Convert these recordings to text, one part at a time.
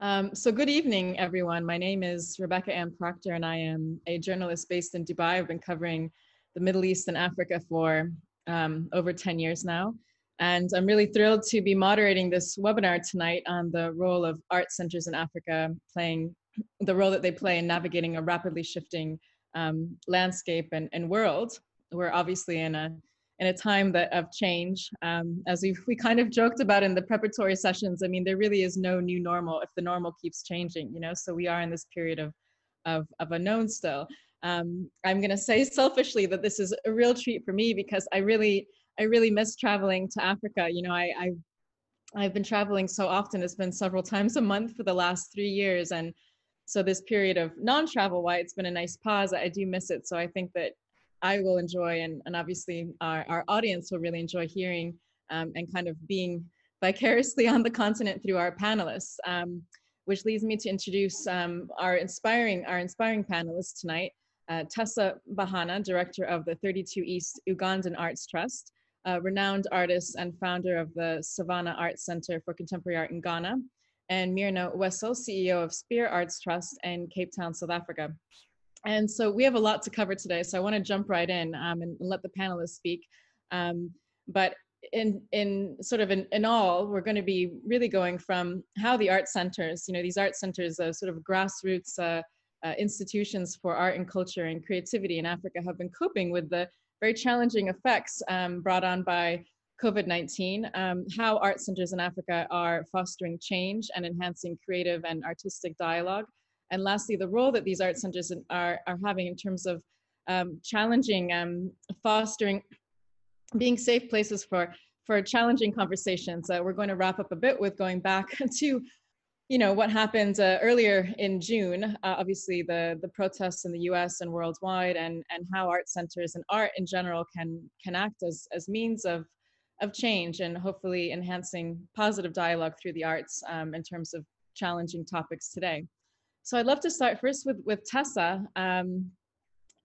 Um, so good evening, everyone. My name is Rebecca Ann Proctor, and I am a journalist based in Dubai. I've been covering the Middle East and Africa for um, over 10 years now. And I'm really thrilled to be moderating this webinar tonight on the role of art centers in Africa, playing the role that they play in navigating a rapidly shifting um, landscape and, and world. We're obviously in a in a time that of change. Um, as we we kind of joked about in the preparatory sessions, I mean, there really is no new normal if the normal keeps changing, you know. So we are in this period of of of unknown still. Um, I'm to say selfishly that this is a real treat for me because I really I really miss traveling to Africa. You know, I I I've been traveling so often. It's been several times a month for the last three years, and so this period of non-travel, why it's been a nice pause. I do miss it. So I think that I will enjoy, and, and obviously our, our audience will really enjoy hearing um, and kind of being vicariously on the continent through our panelists. Um, which leads me to introduce um, our inspiring our inspiring panelists tonight. Uh, Tessa Bahana, director of the 32 East Ugandan Arts Trust, a renowned artist and founder of the Savannah Arts Center for Contemporary Art in Ghana, and Mirna Wessel, CEO of Spier Arts Trust in Cape Town, South Africa. And so we have a lot to cover today, so I want to jump right in um, and let the panelists speak. Um, but in in sort of in, in all, we're going to be really going from how the art centers, you know, these art centers, uh, sort of grassroots uh, uh, institutions for art and culture and creativity in Africa, have been coping with the very challenging effects um, brought on by COVID-19, um, how art centers in Africa are fostering change and enhancing creative and artistic dialogue, and lastly, the role that these art centers are, are having in terms of um, challenging, um, fostering, being safe places for, for challenging conversations. Uh, we're going to wrap up a bit with going back to you know what happened uh, earlier in June. Uh, obviously, the the protests in the U.S. and worldwide, and and how art centers and art in general can can act as as means of of change and hopefully enhancing positive dialogue through the arts um, in terms of challenging topics today. So I'd love to start first with, with Tessa um,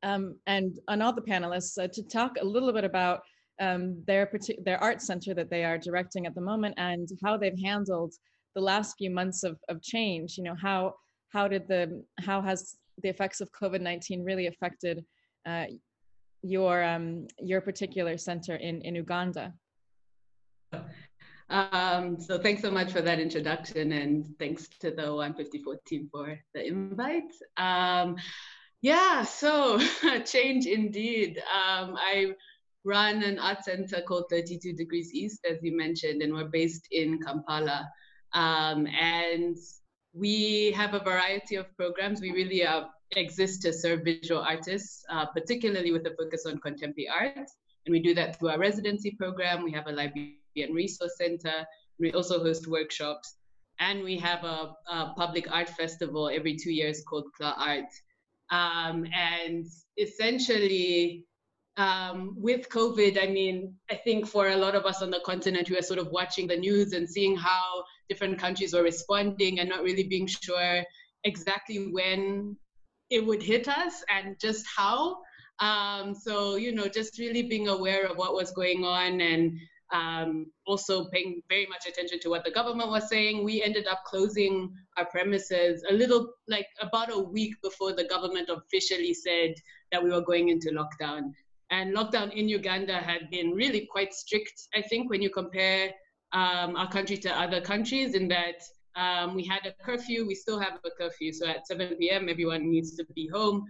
um, and, the panelists uh, to talk a little bit about um, their, their art center that they are directing at the moment and how they've handled the last few months of, of change. You know, how, how did the, how has the effects of COVID-19 really affected uh, your, um, your particular center in, in Uganda? Um, so thanks so much for that introduction and thanks to the 154 team for the invite. Um, yeah, so change indeed. Um, I run an art center called 32 Degrees East, as you mentioned, and we're based in Kampala. Um, and we have a variety of programs. We really uh, exist to serve visual artists, uh, particularly with a focus on contemporary art. And we do that through our residency program. We have a library and Resource Center. We also host workshops. And we have a, a public art festival every two years called Kla Art. Um, and essentially, um, with COVID, I mean, I think for a lot of us on the continent who are sort of watching the news and seeing how different countries were responding and not really being sure exactly when it would hit us and just how. Um, so, you know, just really being aware of what was going on and um, also paying very much attention to what the government was saying. We ended up closing our premises a little, like about a week before the government officially said that we were going into lockdown. And lockdown in Uganda had been really quite strict, I think, when you compare um, our country to other countries, in that um, we had a curfew, we still have a curfew. So at 7 p.m., everyone needs to be home.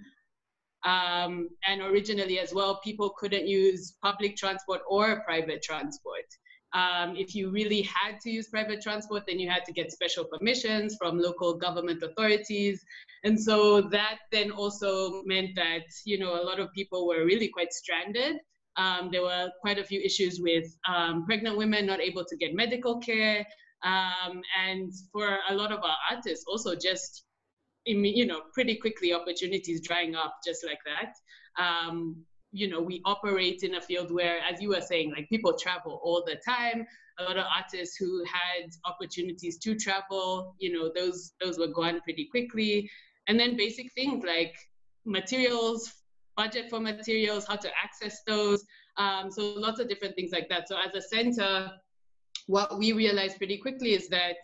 Um, and originally as well, people couldn't use public transport or private transport. Um, if you really had to use private transport, then you had to get special permissions from local government authorities. And so that then also meant that, you know, a lot of people were really quite stranded. Um, there were quite a few issues with um, pregnant women not able to get medical care. Um, and for a lot of our artists, also just you know, pretty quickly opportunities drying up just like that. Um, you know, we operate in a field where, as you were saying, like people travel all the time. A lot of artists who had opportunities to travel, you know, those those were gone pretty quickly. And then basic things like materials, budget for materials, how to access those. Um, so lots of different things like that. So as a center, what we realized pretty quickly is that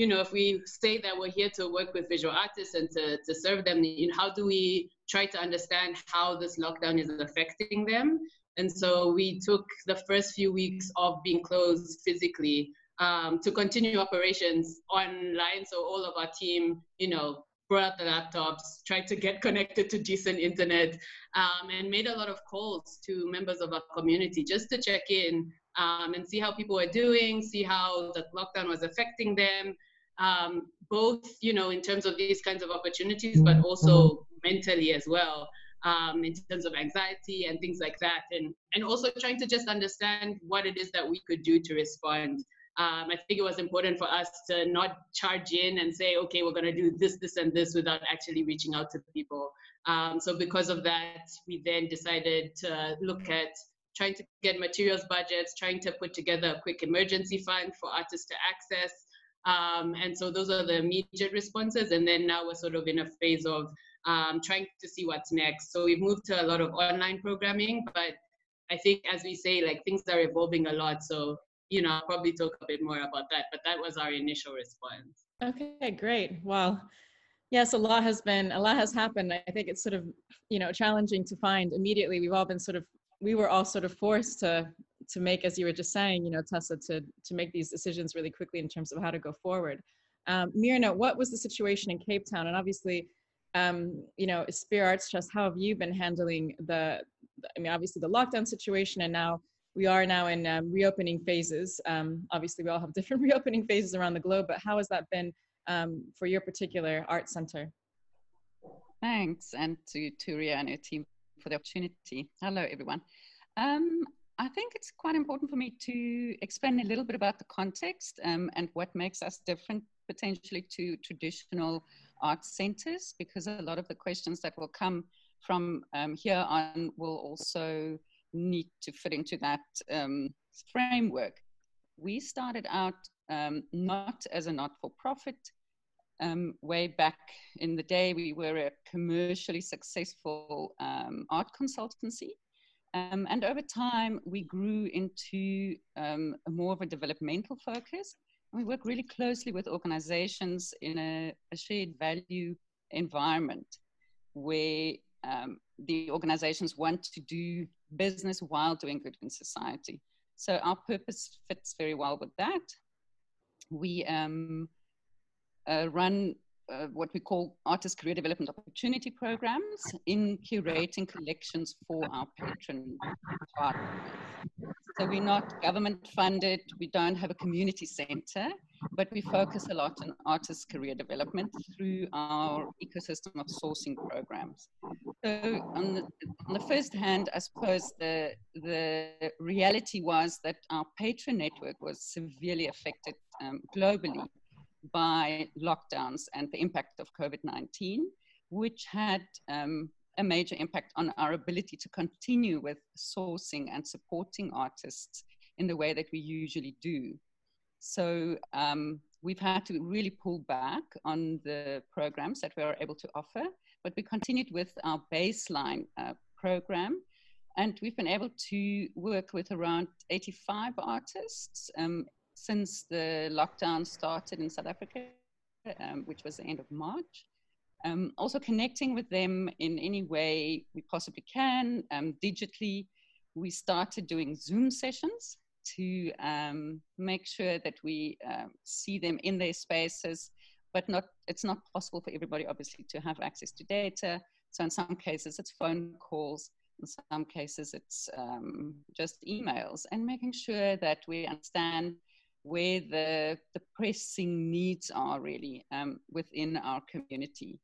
you know, if we say that we're here to work with visual artists and to, to serve them, you know, how do we try to understand how this lockdown is affecting them? And so we took the first few weeks of being closed physically um, to continue operations online. So all of our team, you know, brought the laptops, tried to get connected to decent internet, um, and made a lot of calls to members of our community just to check in um, and see how people were doing, see how the lockdown was affecting them, um, both you know in terms of these kinds of opportunities but mm-hmm. also mentally as well um, in terms of anxiety and things like that and and also trying to just understand what it is that we could do to respond um, I think it was important for us to not charge in and say, okay, we're going to do this, this, and this without actually reaching out to people. Um, so because of that, we then decided to look at trying to get materials budgets, trying to put together a quick emergency fund for artists to access, um, and so those are the immediate responses. And then now we're sort of in a phase of um, trying to see what's next. So we've moved to a lot of online programming, but I think as we say, like things are evolving a lot. So, you know, I'll probably talk a bit more about that, but that was our initial response. Okay, great. Well, yes, a lot has been, a lot has happened. I think it's sort of, you know, challenging to find immediately. We've all been sort of, we were all sort of forced to to make, as you were just saying, you know, Tessa, to to make these decisions really quickly in terms of how to go forward. Um, Mirna, what was the situation in Cape Town? And obviously, um, you know, Spier Arts Trust, how have you been handling the, I mean, obviously the lockdown situation, and now we are now in um, reopening phases. Um, obviously, we all have different reopening phases around the globe, but how has that been um, for your particular art center? Thanks, and to Touria and her team for the opportunity. Hello, everyone. Um, I think it's quite important for me to explain a little bit about the context um, and what makes us different potentially to traditional art centers, because a lot of the questions that will come from um, here on will also need to fit into that um, framework. We started out um, not as a not for profit. Um, way back in the day, we were a commercially successful um, art consultancy um, and over time, we grew into um, more of a developmental focus. We work really closely with organizations in a, a shared value environment where um, the organizations want to do business while doing good in society. So our purpose fits very well with that. We um, uh, run uh, what we call artist career development opportunity programs in curating collections for our patron partners. So we're not government funded, we don't have a community center, but we focus a lot on artist career development through our ecosystem of sourcing programs. So on the, on the first hand, I suppose the, the reality was that our patron network was severely affected um, globally by lockdowns and the impact of COVID 19, which had um, a major impact on our ability to continue with sourcing and supporting artists in the way that we usually do. So um, we've had to really pull back on the programs that we are able to offer, but we continued with our baseline uh, program. And we've been able to work with around 85 artists um, since the lockdown started in South Africa, um, which was the end of March. Um, also connecting with them in any way we possibly can um, digitally. We started doing Zoom sessions to um, make sure that we uh, see them in their spaces, but not it's not possible for everybody obviously to have access to data. So in some cases it's phone calls, in some cases it's um, just emails, and making sure that we understand where the, the pressing needs are really um, within our community.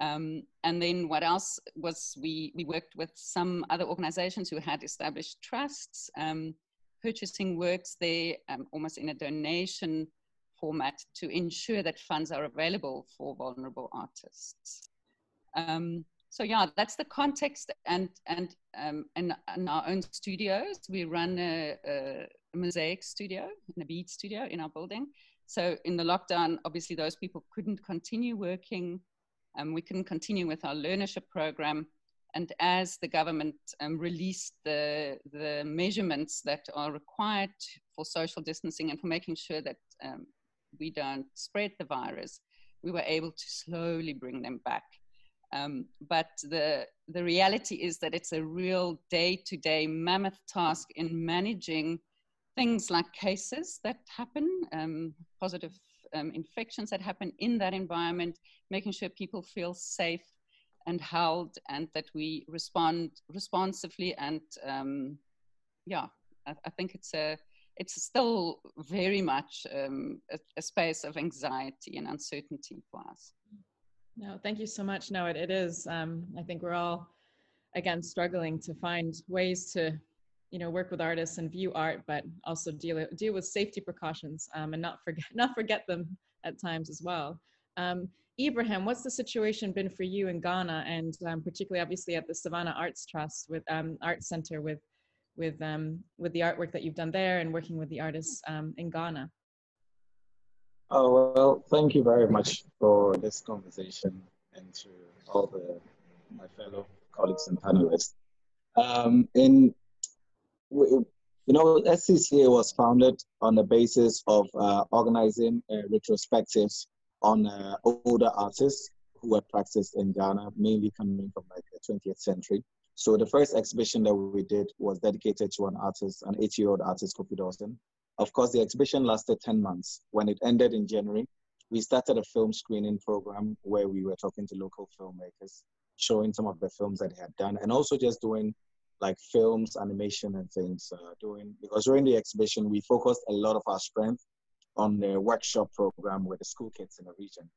Um, and then what else was we, we worked with some other organizations who had established trusts, um, purchasing works there um, almost in a donation format to ensure that funds are available for vulnerable artists. Um, so yeah, that's the context and, and um, in, in, our own studios, we run a, a mosaic studio, in a bead studio in our building. So in the lockdown, obviously those people couldn't continue working. Um, we couldn't continue with our learnership program. And as the government um, released the, the measurements that are required for social distancing and for making sure that um, we don't spread the virus, we were able to slowly bring them back. Um, but the, the reality is that it's a real day to day mammoth task in managing things like cases that happen, um, positive um, infections that happen in that environment, making sure people feel safe and held and that we respond responsively and um, yeah I, I, think it's a it's still very much um, a, a, space of anxiety and uncertainty for us. No thank you so much. No it, it is um, i think we're all again struggling to find ways to you know work with artists and view art but also deal deal with safety precautions um, and not forget not forget them at times as well um, Ibrahim, what's the situation been for you in Ghana, and um, particularly obviously at the Savannah Arts Trust with um, Arts Center with with um, with the artwork that you've done there and working with the artists um, in Ghana? Oh well, thank you very much for this conversation and to all the my fellow colleagues and panelists. Um, in you know, SCCA was founded on the basis of uh, organizing uh, retrospectives on uh, older artists who had practiced in Ghana, mainly coming from like the 20th century. So the first exhibition that we did was dedicated to an artist, an 80-year-old artist, Kofi Dawson. Of course, the exhibition lasted 10 months. When it ended in January, we started a film screening program where we were talking to local filmmakers, showing some of the films that they had done, and also just doing like films, animation, and things. Uh, doing because during the exhibition, we focused a lot of our strength on the workshop program with the school kids in the region.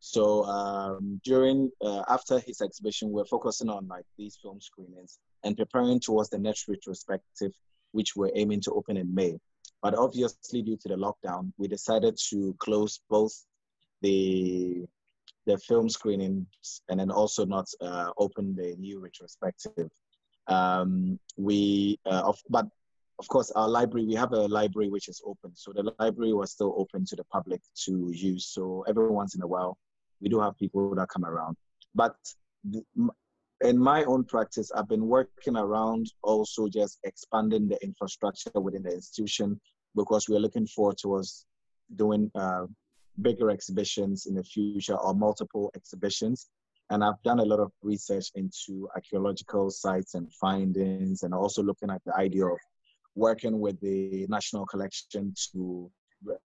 So um, during uh, after his exhibition, we're focusing on like these film screenings and preparing towards the next retrospective, which we're aiming to open in May. But obviously, due to the lockdown, we decided to close both the the film screenings and then also not uh, open the new retrospective. Um, we uh, of, but of course, our library, we have a library which is open. So the library was still open to the public to use. So every once in a while, we do have people that come around. But in my own practice, I've been working around also just expanding the infrastructure within the institution because we're looking forward towards doing uh, bigger exhibitions in the future or multiple exhibitions. And I've done a lot of research into archaeological sites and findings and also looking at the idea of working with the National Collection to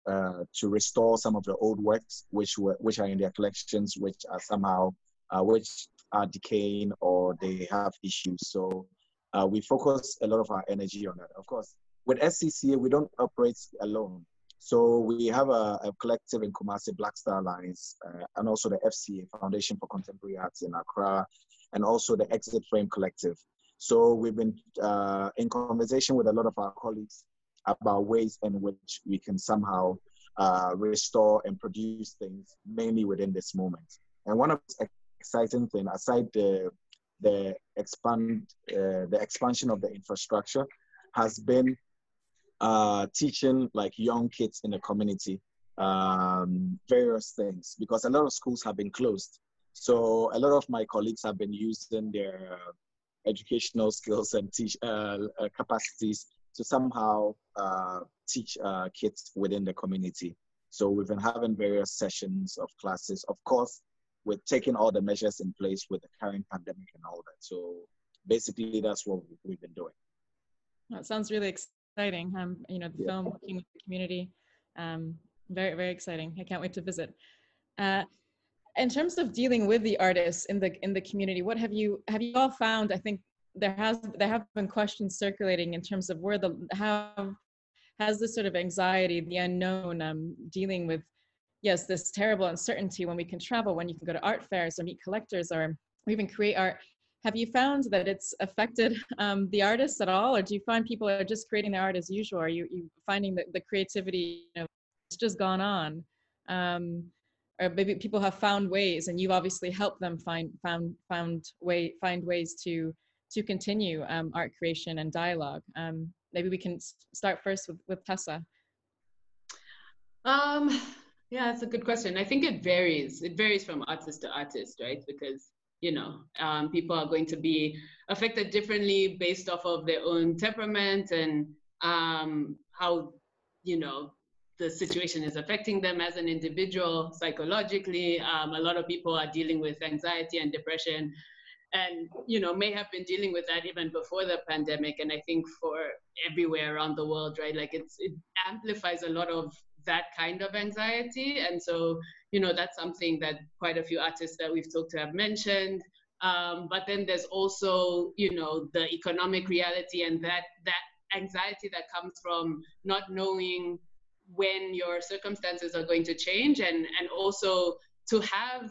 uh, to restore some of the old works which were which are in their collections, which are somehow uh, which are decaying or they have issues. So uh, we focus a lot of our energy on that. Of course, with SCCA we don't operate alone. So we have a, a collective in Kumasi, blaxTARLINES, uh, and also the FCA Foundation for Contemporary Arts in Accra, and also the Exit Frame Collective. So we've been uh, in conversation with a lot of our colleagues about ways in which we can somehow uh, restore and produce things mainly within this moment. And one of the exciting things, aside the the expand uh, the expansion of the infrastructure, has been uh, teaching like young kids in the community um, various things because a lot of schools have been closed. So a lot of my colleagues have been using their educational skills and teach uh, uh, capacities to somehow uh, teach uh, kids within the community. So we've been having various sessions of classes, of course, we're taking all the measures in place with the current pandemic and all that. So basically, that's what we've been doing. That sounds really exciting. Um, you know, the yeah. film working with the community, um, very very exciting. I can't wait to visit. Uh, in terms of dealing with the artists in the in the community what have you have you all found i think there has there have been questions circulating in terms of where the how has this sort of anxiety the unknown um, dealing with yes this terrible uncertainty when we can travel when you can go to art fairs or meet collectors or even create art have you found that it's affected um, the artists at all? Or do you find people are just creating their art as usual? Are you, you finding that the creativity you know, just gone on? Um, or maybe people have found ways and you've obviously helped them find found found way find ways to to continue um, art creation and dialogue. Um, maybe we can start first with, with tessa. Um yeah that's a good question. I think it varies. It varies from artist to artist right? Because you know um, people are going to be affected differently based off of their own temperament and um, how you know the situation is affecting them as an individual psychologically. Um, a lot of people are dealing with anxiety and depression and you know may have been dealing with that even before the pandemic and i think for everywhere around the world right like it's it amplifies a lot of that kind of anxiety and so you know that's something that quite a few artists that we've talked to have mentioned um, but then there's also you know the economic reality and that that anxiety that comes from not knowing when your circumstances are going to change and and also to have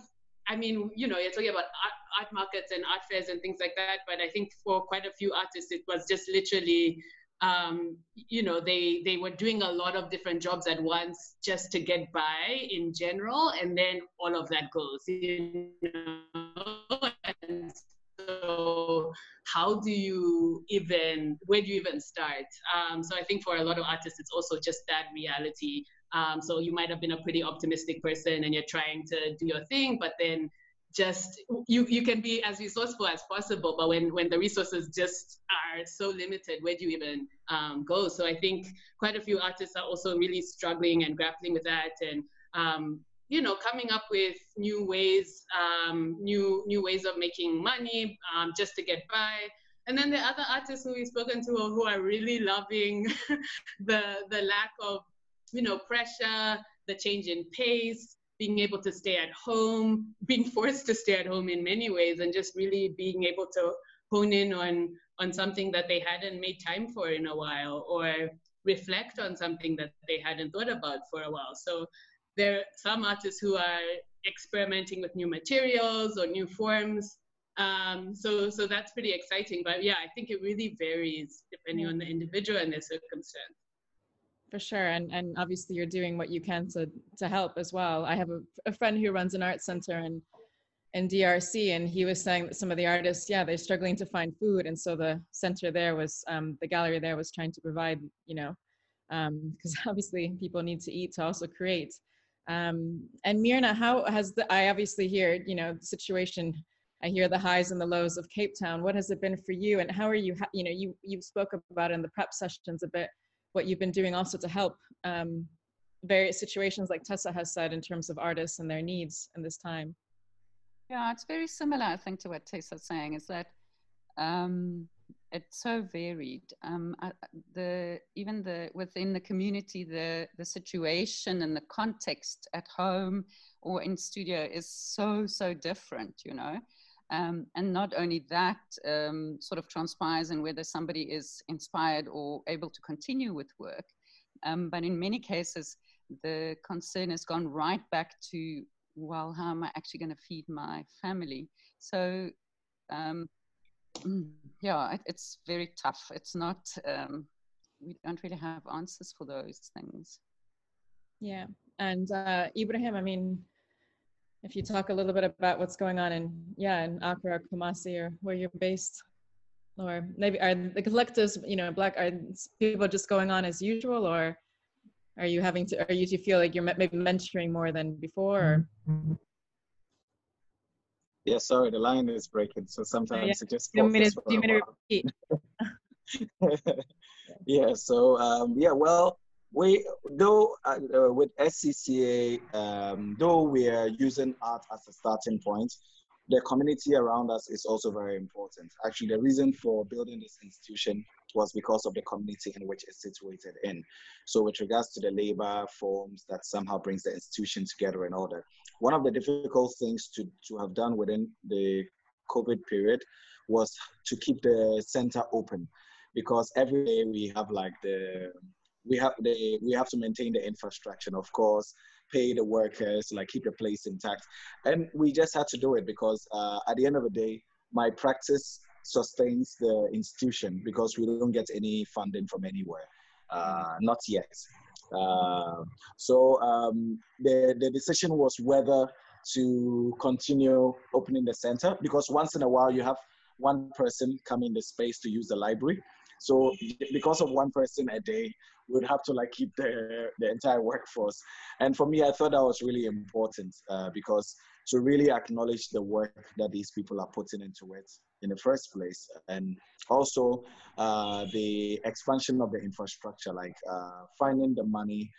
I mean, you know, you're talking about art, art, markets and art fairs and things like that. But I think for quite a few artists, it was just literally, um, you know, they they were doing a lot of different jobs at once just to get by in general, and then all of that goes. You know, and so how do you even where do you even start? Um, so I think for a lot of artists, it's also just that reality um, so you might have been a pretty optimistic person and you're trying to do your thing, but then just you you can be as resourceful as possible but when when the resources just are so limited where do you even um, go? So i think quite a few artists are also really struggling and grappling with that and um, you know coming up with new ways um, new new ways of making money um, just to get by. And then the other artists who we've spoken to who are really loving the the lack of you know, pressure, the change in pace, being able to stay at home, being forced to stay at home in many ways, and just really being able to hone in on on something that they hadn't made time for in a while, or reflect on something that they hadn't thought about for a while. So there are some artists who are experimenting with new materials or new forms. Um, so so that's pretty exciting. But yeah, I think it really varies depending on the individual and their circumstance for sure and and obviously you're doing what you can to to help as well i have a, a friend who runs an art center in in drc and he was saying that some of the artists yeah they're struggling to find food and so the center there was um, the gallery there was trying to provide you know because um, obviously people need to eat to also create um, and Mirna, how has the I obviously hear you know the situation. I hear the highs and the lows of Cape Town. What has it been for you, and how are you? You know, you you spoke about in the prep sessions a bit what you've been doing also to help um, various situations like Tessa has said in terms of artists and their needs in this time. Yeah, it's very similar, I think, to what Tessa's saying is that um, it's so varied. Um, the even the within the community, the the situation and the context at home or in studio is so so different. You know, um, and not only that um, sort of transpires in whether somebody is inspired or able to continue with work, um, but in many cases, the concern has gone right back to, well, how am I actually going to feed my family? So, um, yeah, it, it's very tough. It's not, um, we don't really have answers for those things. Yeah. And uh, Ibrahim, I mean, if you talk a little bit about what's going on in yeah in Accra or Kumasi or where you're based or maybe are the collectives you know black are people just going on as usual or are you having to are you do you feel like you're maybe mentoring more than before yeah sorry the line is breaking so sometimes yeah. it just yeah so um yeah well we though uh, uh, with SCCA, um, though we are using art as a starting point, the community around us is also very important. Actually, the reason for building this institution was because of the community in which it's situated in. So, with regards to the labor forms that somehow brings the institution together in order, one of the difficult things to to have done within the COVID period was to keep the center open because every day we have like the we have the we have to maintain the infrastructure, of course, pay the workers, like keep the place intact, and we just had to do it because uh, at the end of the day, my practice sustains the institution because we don't get any funding from anywhere, uh, not yet. Uh, so um, the the decision was whether to continue opening the center because once in a while you have one person come in the space to use the library so because of one person a day, we'd have to like keep the the entire workforce. And for me, I thought that was really important uh, because to really acknowledge the work that these people are putting into it in the first place. And also uh, the expansion of the infrastructure, like uh, finding the money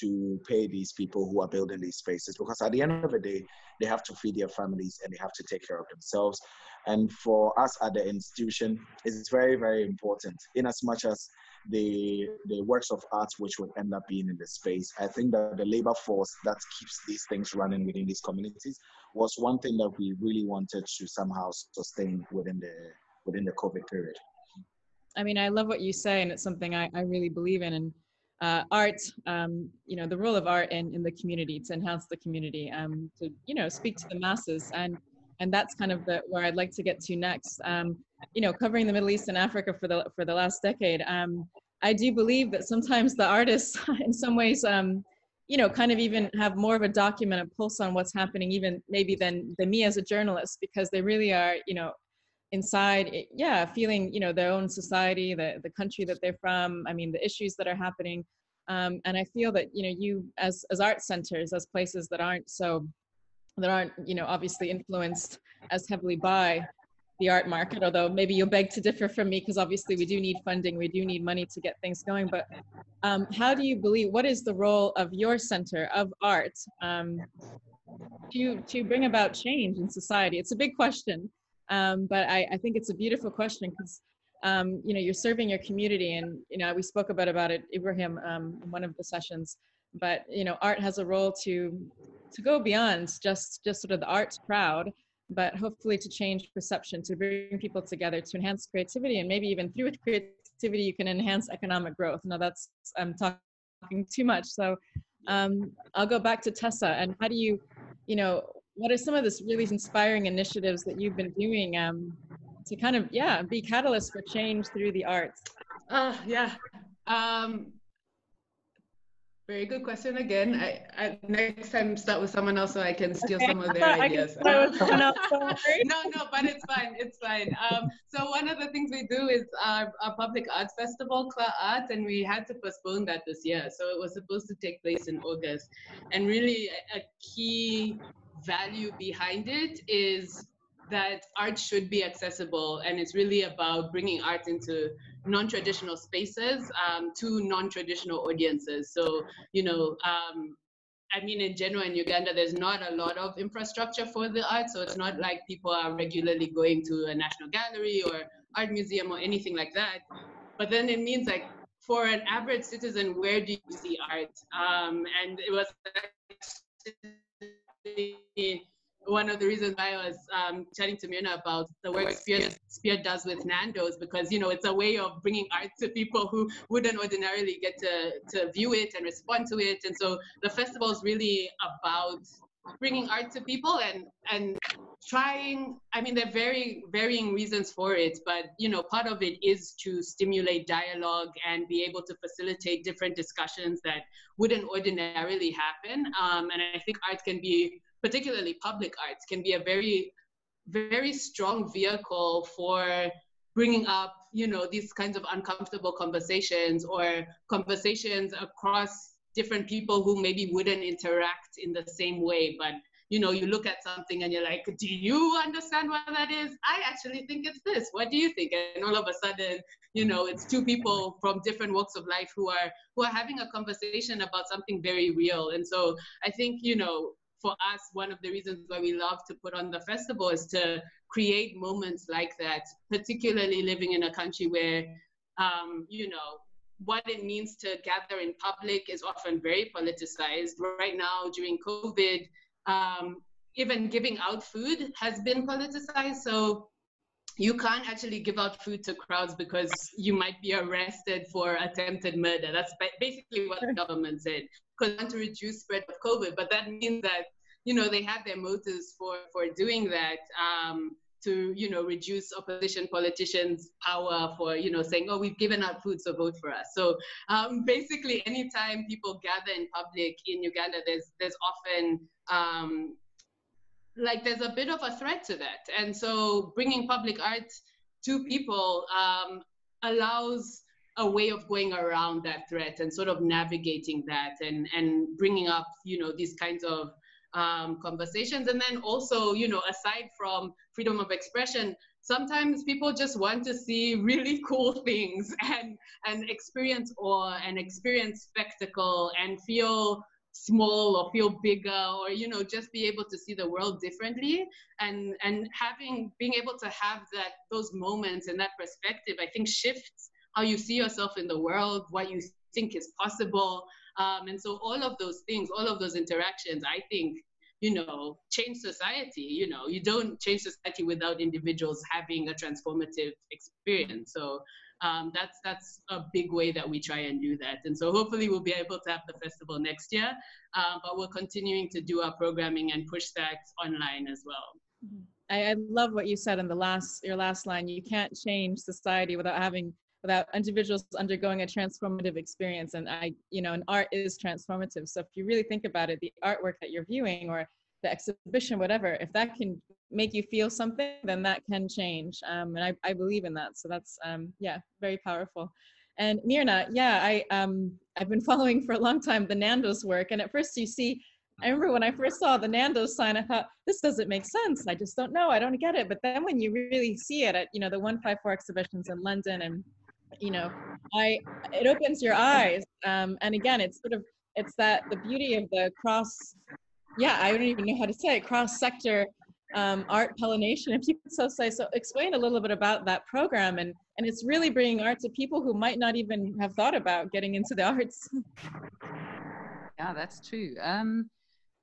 to pay these people who are building these spaces because at the end of the day they have to feed their families and they have to take care of themselves and for us at the institution it's very very important in as much as the the works of art which will end up being in the space i think that the labor force that keeps these things running within these communities was one thing that we really wanted to somehow sustain within the within the covid period i mean i love what you say and it's something i, I really believe in and uh, art, um, you know, the role of art in, in the community to enhance the community, um, to, you know, speak to the masses. And, and that's kind of the, where I'd like to get to next. Um, you know, covering the Middle East and Africa for the, for the last decade, um, I do believe that sometimes the artists in some ways, um, you know, kind of even have more of a document, a pulse on what's happening, even maybe than, than me as a journalist, because they really are, you know, inside eh, yeah feeling you know their own society the the country that they're from i mean the issues that are happening. Um, and i feel that you know you as as art centers as places that aren't so that aren't you know obviously influenced as heavily by the art market although maybe you'll beg to differ from me because obviously we do need funding we do need money to get things going but um, how do you believe what is the role of your center of art um, to to bring about change in society it's a big question um, but I, I, think it's a beautiful question because um, you know you're serving your community, and you know we spoke about about it, Ibrahim, um, in one of the sessions. But you know, art has a role to to go beyond just just sort of the arts crowd, but hopefully to change perception, to bring people together, to enhance creativity, and maybe even through creativity you can enhance economic growth. Now that's I'm talking too much, so um, I'll go back to Tessa. And how do you, you know, what are some of the really inspiring initiatives that you've been doing um, to kind of yeah be catalyst for change through the arts uh yeah um very good question again. I, I, next time start with someone else so I can steal okay. some of their ideas. no, no, but it's fine. It's fine. Um, so one of the things we do is our, our public arts festival, Kla Arts, and we had to postpone that this year. So it was supposed to take place in August, and really a, a key value behind it is that art should be accessible and it's really about bringing art into non-traditional spaces um, to non-traditional audiences so you know um, I mean, in general, in Uganda, there's not a lot of infrastructure for the art. So it's not like people are regularly going to a national gallery or art museum or anything like that. But then it means like for an average citizen, where do you see art? Um, and it was one of the reasons why I was um, chatting to Mirna about the work Spier, Spier does with Nando's because you know it's a way of bringing art to people who wouldn't ordinarily get to to view it and respond to it, and so the festival is really about bringing art to people and and trying i mean there are very varying reasons for it but you know part of it is to stimulate dialogue and be able to facilitate different discussions that wouldn't ordinarily happen. Um, and i think art can be particularly public arts can be a very very strong vehicle for bringing up you know these kinds of uncomfortable conversations or conversations across different people who maybe wouldn't interact in the same way. But you know you look at something and you're like do you understand what that is? I actually think it's this. What do you think? And all of a sudden you know it's two people from different walks of life who are who are having a conversation about something very real. And so i think you know for us one of the reasons why we love to put on the festival is to create moments like that particularly living in a country where um, you know what it means to gather in public is often very politicized. Right now, during COVID, um, even giving out food has been politicized. So you can't actually give out food to crowds because you might be arrested for attempted murder. That's basically what the government said. Because want to reduce spread of COVID, but that means that you know they have their motives for for doing that. Um, to you know reduce opposition politicians power for you know saying oh we've given out food so vote for us so um, basically anytime people gather in public in uganda there's there's often um, like there's a bit of a threat to that and so bringing public art to people um, allows a way of going around that threat and sort of navigating that and and bringing up you know these kinds of um, conversations. And then also, you know, aside from freedom of expression, sometimes people just want to see really cool things and and experience awe and experience spectacle and feel small or feel bigger or you know just be able to see the world differently and and having being able to have that those moments and that perspective i think shifts how you see yourself in the world what you think is possible um, and so all of those things all of those interactions i think you know change society you know you don't change society without individuals having a transformative experience so um, that's that's a big way that we try and do that. And so hopefully we'll be able to have the festival next year, uh, but we're continuing to do our programming and push that online as well. Mm-hmm. I, I love what you said in the last your last line. You can't change society without having without individuals undergoing a transformative experience and i you know and art is transformative so if you really think about it the artwork that you're viewing or the exhibition whatever if that can make you feel something, then that can change. Um, and I, I believe in that. So that's, um, yeah, very powerful. And Mirna, yeah, I, um, I've been following for a long time the Nando's work. And at first you see, I remember when I first saw the Nando's sign, I thought, this doesn't make sense. I just don't know. I don't get it. But then when you really see it at, you know, the 154 exhibitions in London and, you know, I, it opens your eyes. Um, and again, it's sort of, it's that the beauty of the cross, yeah, I don't even know how to say it, cross sector um, art pollination, if you could so say. So explain a little bit about that program, and and it's really bringing art to people who might not even have thought about getting into the arts. Yeah, that's true. Um,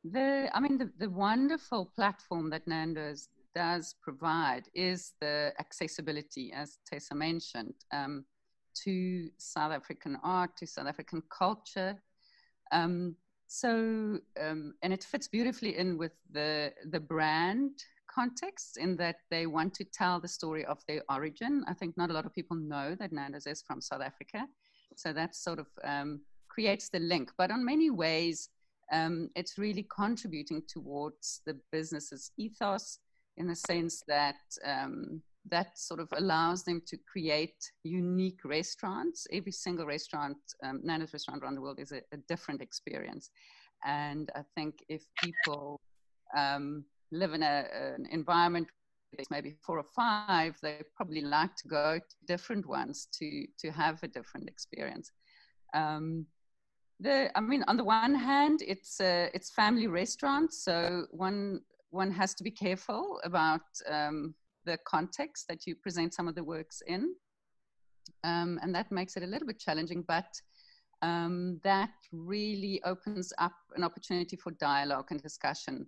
the I mean, the, the wonderful platform that Nando's does provide is the accessibility, as Tessa mentioned, um, to South African art, to South African culture. Um, so, um, and it fits beautifully in with the, the brand context in that they want to tell the story of their origin. I think not a lot of people know that Nando's is from South Africa. So that sort of um, creates the link. But on many ways, um, it's really contributing towards the business's ethos in the sense that um, that sort of allows them to create unique restaurants. Every single restaurant, um, Nando's restaurant around the world is a, a, different experience. And I think if people um, live in a, an environment there's maybe four or five, they probably like to go to different ones to, to have a different experience. Um, the, I mean, on the one hand, it's it's family restaurants, so one one has to be careful about um, the context that you present some of the works in. Um, and that makes it a little bit challenging, but um, that really opens up an opportunity for dialogue and discussion,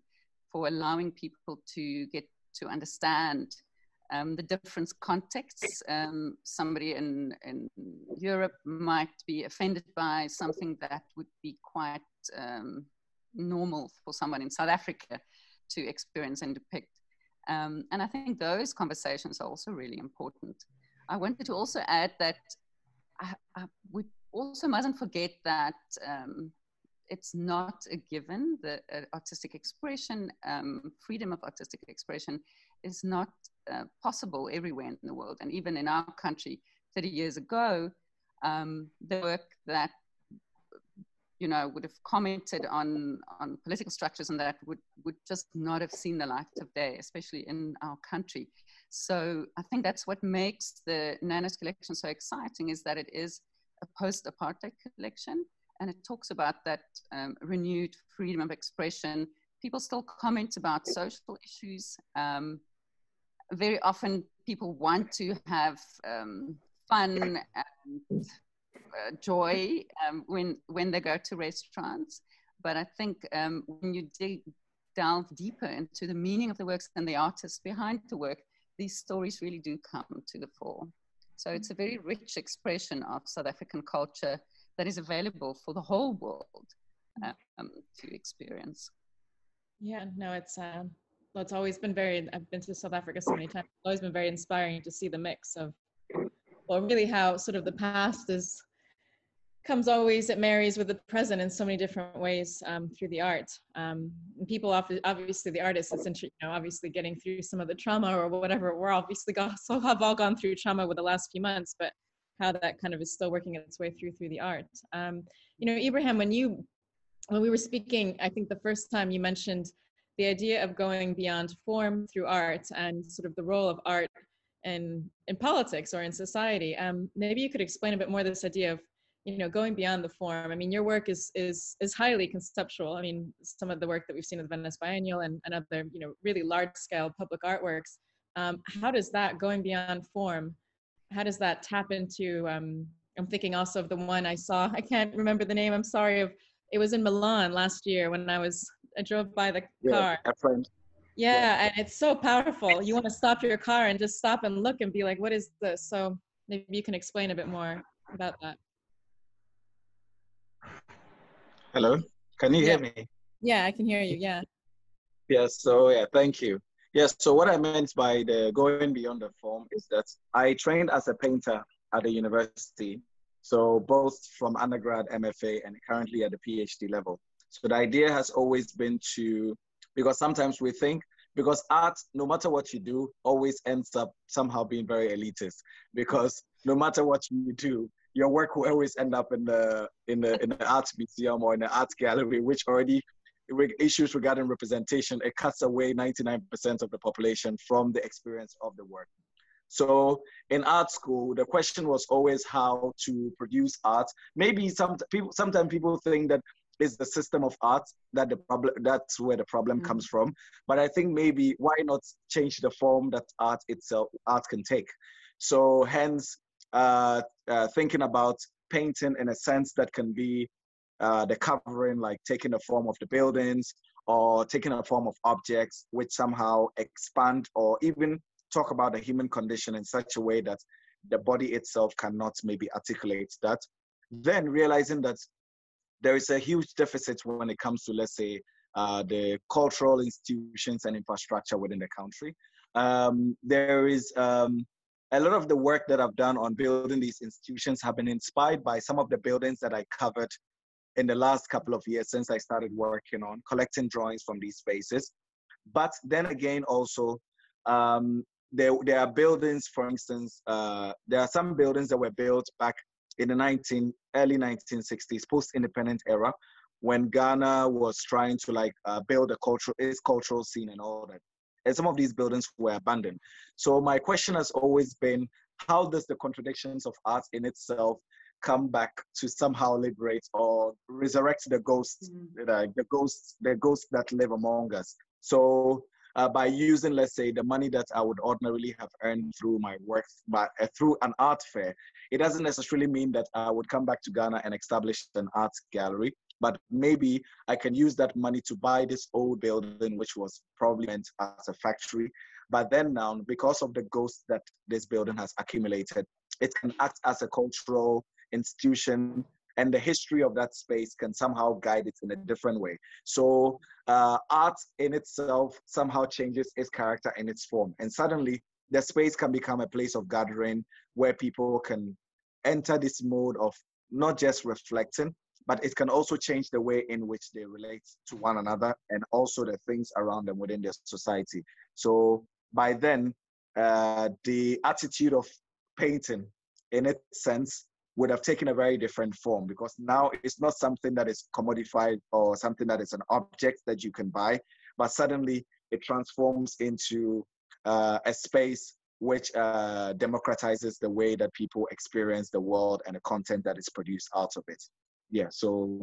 for allowing people to get to understand um, the different contexts. Um, somebody in, in Europe might be offended by something that would be quite um, normal for someone in South Africa to experience and depict. Um, and I think those conversations are also really important. I wanted to also add that I, I, we also mustn't forget that um, it's not a given. The uh, artistic expression, um, freedom of artistic expression, is not uh, possible everywhere in the world. And even in our country, 30 years ago, um, the work that you know, would have commented on, on political structures and that would, would just not have seen the light of day, especially in our country. So I think that's what makes the Nando's collection so exciting is that it is a post-apartheid collection and it talks about that um, renewed freedom of expression. People still comment about social issues. Um, very often people want to have um, fun and joy um, when when they go to restaurants. But I think um, when you dig, delve deeper into the meaning of the works and the artists behind the work, these stories really do come to the fore. So it's a very rich expression of South African culture that is available for the whole world um, to experience. Yeah, no, it's uh, it's always been very. I've been to South Africa so many times. It's always been very inspiring to see the mix of, well, really how sort of the past is comes always it marries with the present in so many different ways um, through the art um, people obviously the artists it's you know obviously getting through some of the trauma or whatever we're obviously got, so have all gone through trauma with the last few months but how that kind of is still working its way through through the art um, you know ibrahim when you when we were speaking, I think the first time you mentioned the idea of going beyond form through art and sort of the role of art in in politics or in society. Um, maybe you could explain a bit more this idea of you know going beyond the form. I mean, your work is is is highly conceptual. I mean, some of the work that we've seen in the Venice Biennial and, and other you know really large scale public artworks. Um, how does that going beyond form? How does that tap into? Um, I'm thinking also of the one I saw. I can't remember the name. I'm sorry. Of it was in Milan last year when I was I drove by the Yeah, car. Yeah, Yeah. and it's so powerful. You want to stop your car and just stop and look and be like, what is this? So maybe you can explain a bit more about that. Hello, can you hear me? Yeah, I can hear you. Yeah. Yes, so yeah, thank you. Yes, so what I meant by the going beyond the form is that I trained as a painter at the university, so both from undergrad, MFA, and currently at the PhD level. So the idea has always been to, because sometimes we think, because art, no matter what you do, always ends up somehow being very elitist. Because no matter what you do, your work will always end up in the in the in the art museum or in the art gallery, which already re- issues regarding representation, it cuts away 99% of the population from the experience of the work. So in art school, the question was always how to produce art. Maybe some people, sometimes people think that it's the system of art that the problem, that's where the problem Mm. comes from. But I think maybe why not change the form that art itself, art can take. So hence, uh, uh, thinking about painting in a sense that can be uh, the covering, like taking the form of the buildings or taking a form of objects, which somehow expand or even talk about the human condition in such a way that the body itself cannot maybe articulate that. Then realizing that there is a huge deficit when it comes to, let's say, uh, the cultural institutions and infrastructure within the country. Um, there is um, a lot of the work that I've done on building these institutions have been inspired by some of the buildings that I covered in the last couple of years since I started working on collecting drawings from these spaces. But then again, also, um, there, there are buildings, for instance, uh, there are some buildings that were built back in the 19, early 1960s, post-independent era, when Ghana was trying to like uh, build a cultural, its cultural scene and all that. And some of these buildings were abandoned. So my question has always been, how does the contradictions of art in itself come back to somehow liberate or resurrect the ghosts, like the ghosts, the ghosts that live among us. So uh, by using, let's say, the money that I would ordinarily have earned through my work, but uh, through an art fair, it doesn't necessarily mean that I would come back to Ghana and establish an art gallery. But maybe I can use that money to buy this old building, which was probably meant as a factory. But then now, because of the ghosts that this building has accumulated, it can act as a cultural institution and the history of that space can somehow guide it in a different way. So uh, art in itself somehow changes its character and its form. And suddenly the space can become a place of gathering where people can enter this mode of not just reflecting, but it can also change the way in which they relate to one another and also the things around them within their society. So by then, uh, the attitude of painting in its sense would have taken a very different form because now it's not something that is commodified or something that is an object that you can buy, but suddenly it transforms into uh, a space which uh, democratizes the way that people experience the world and the content that is produced out of it. Yeah, so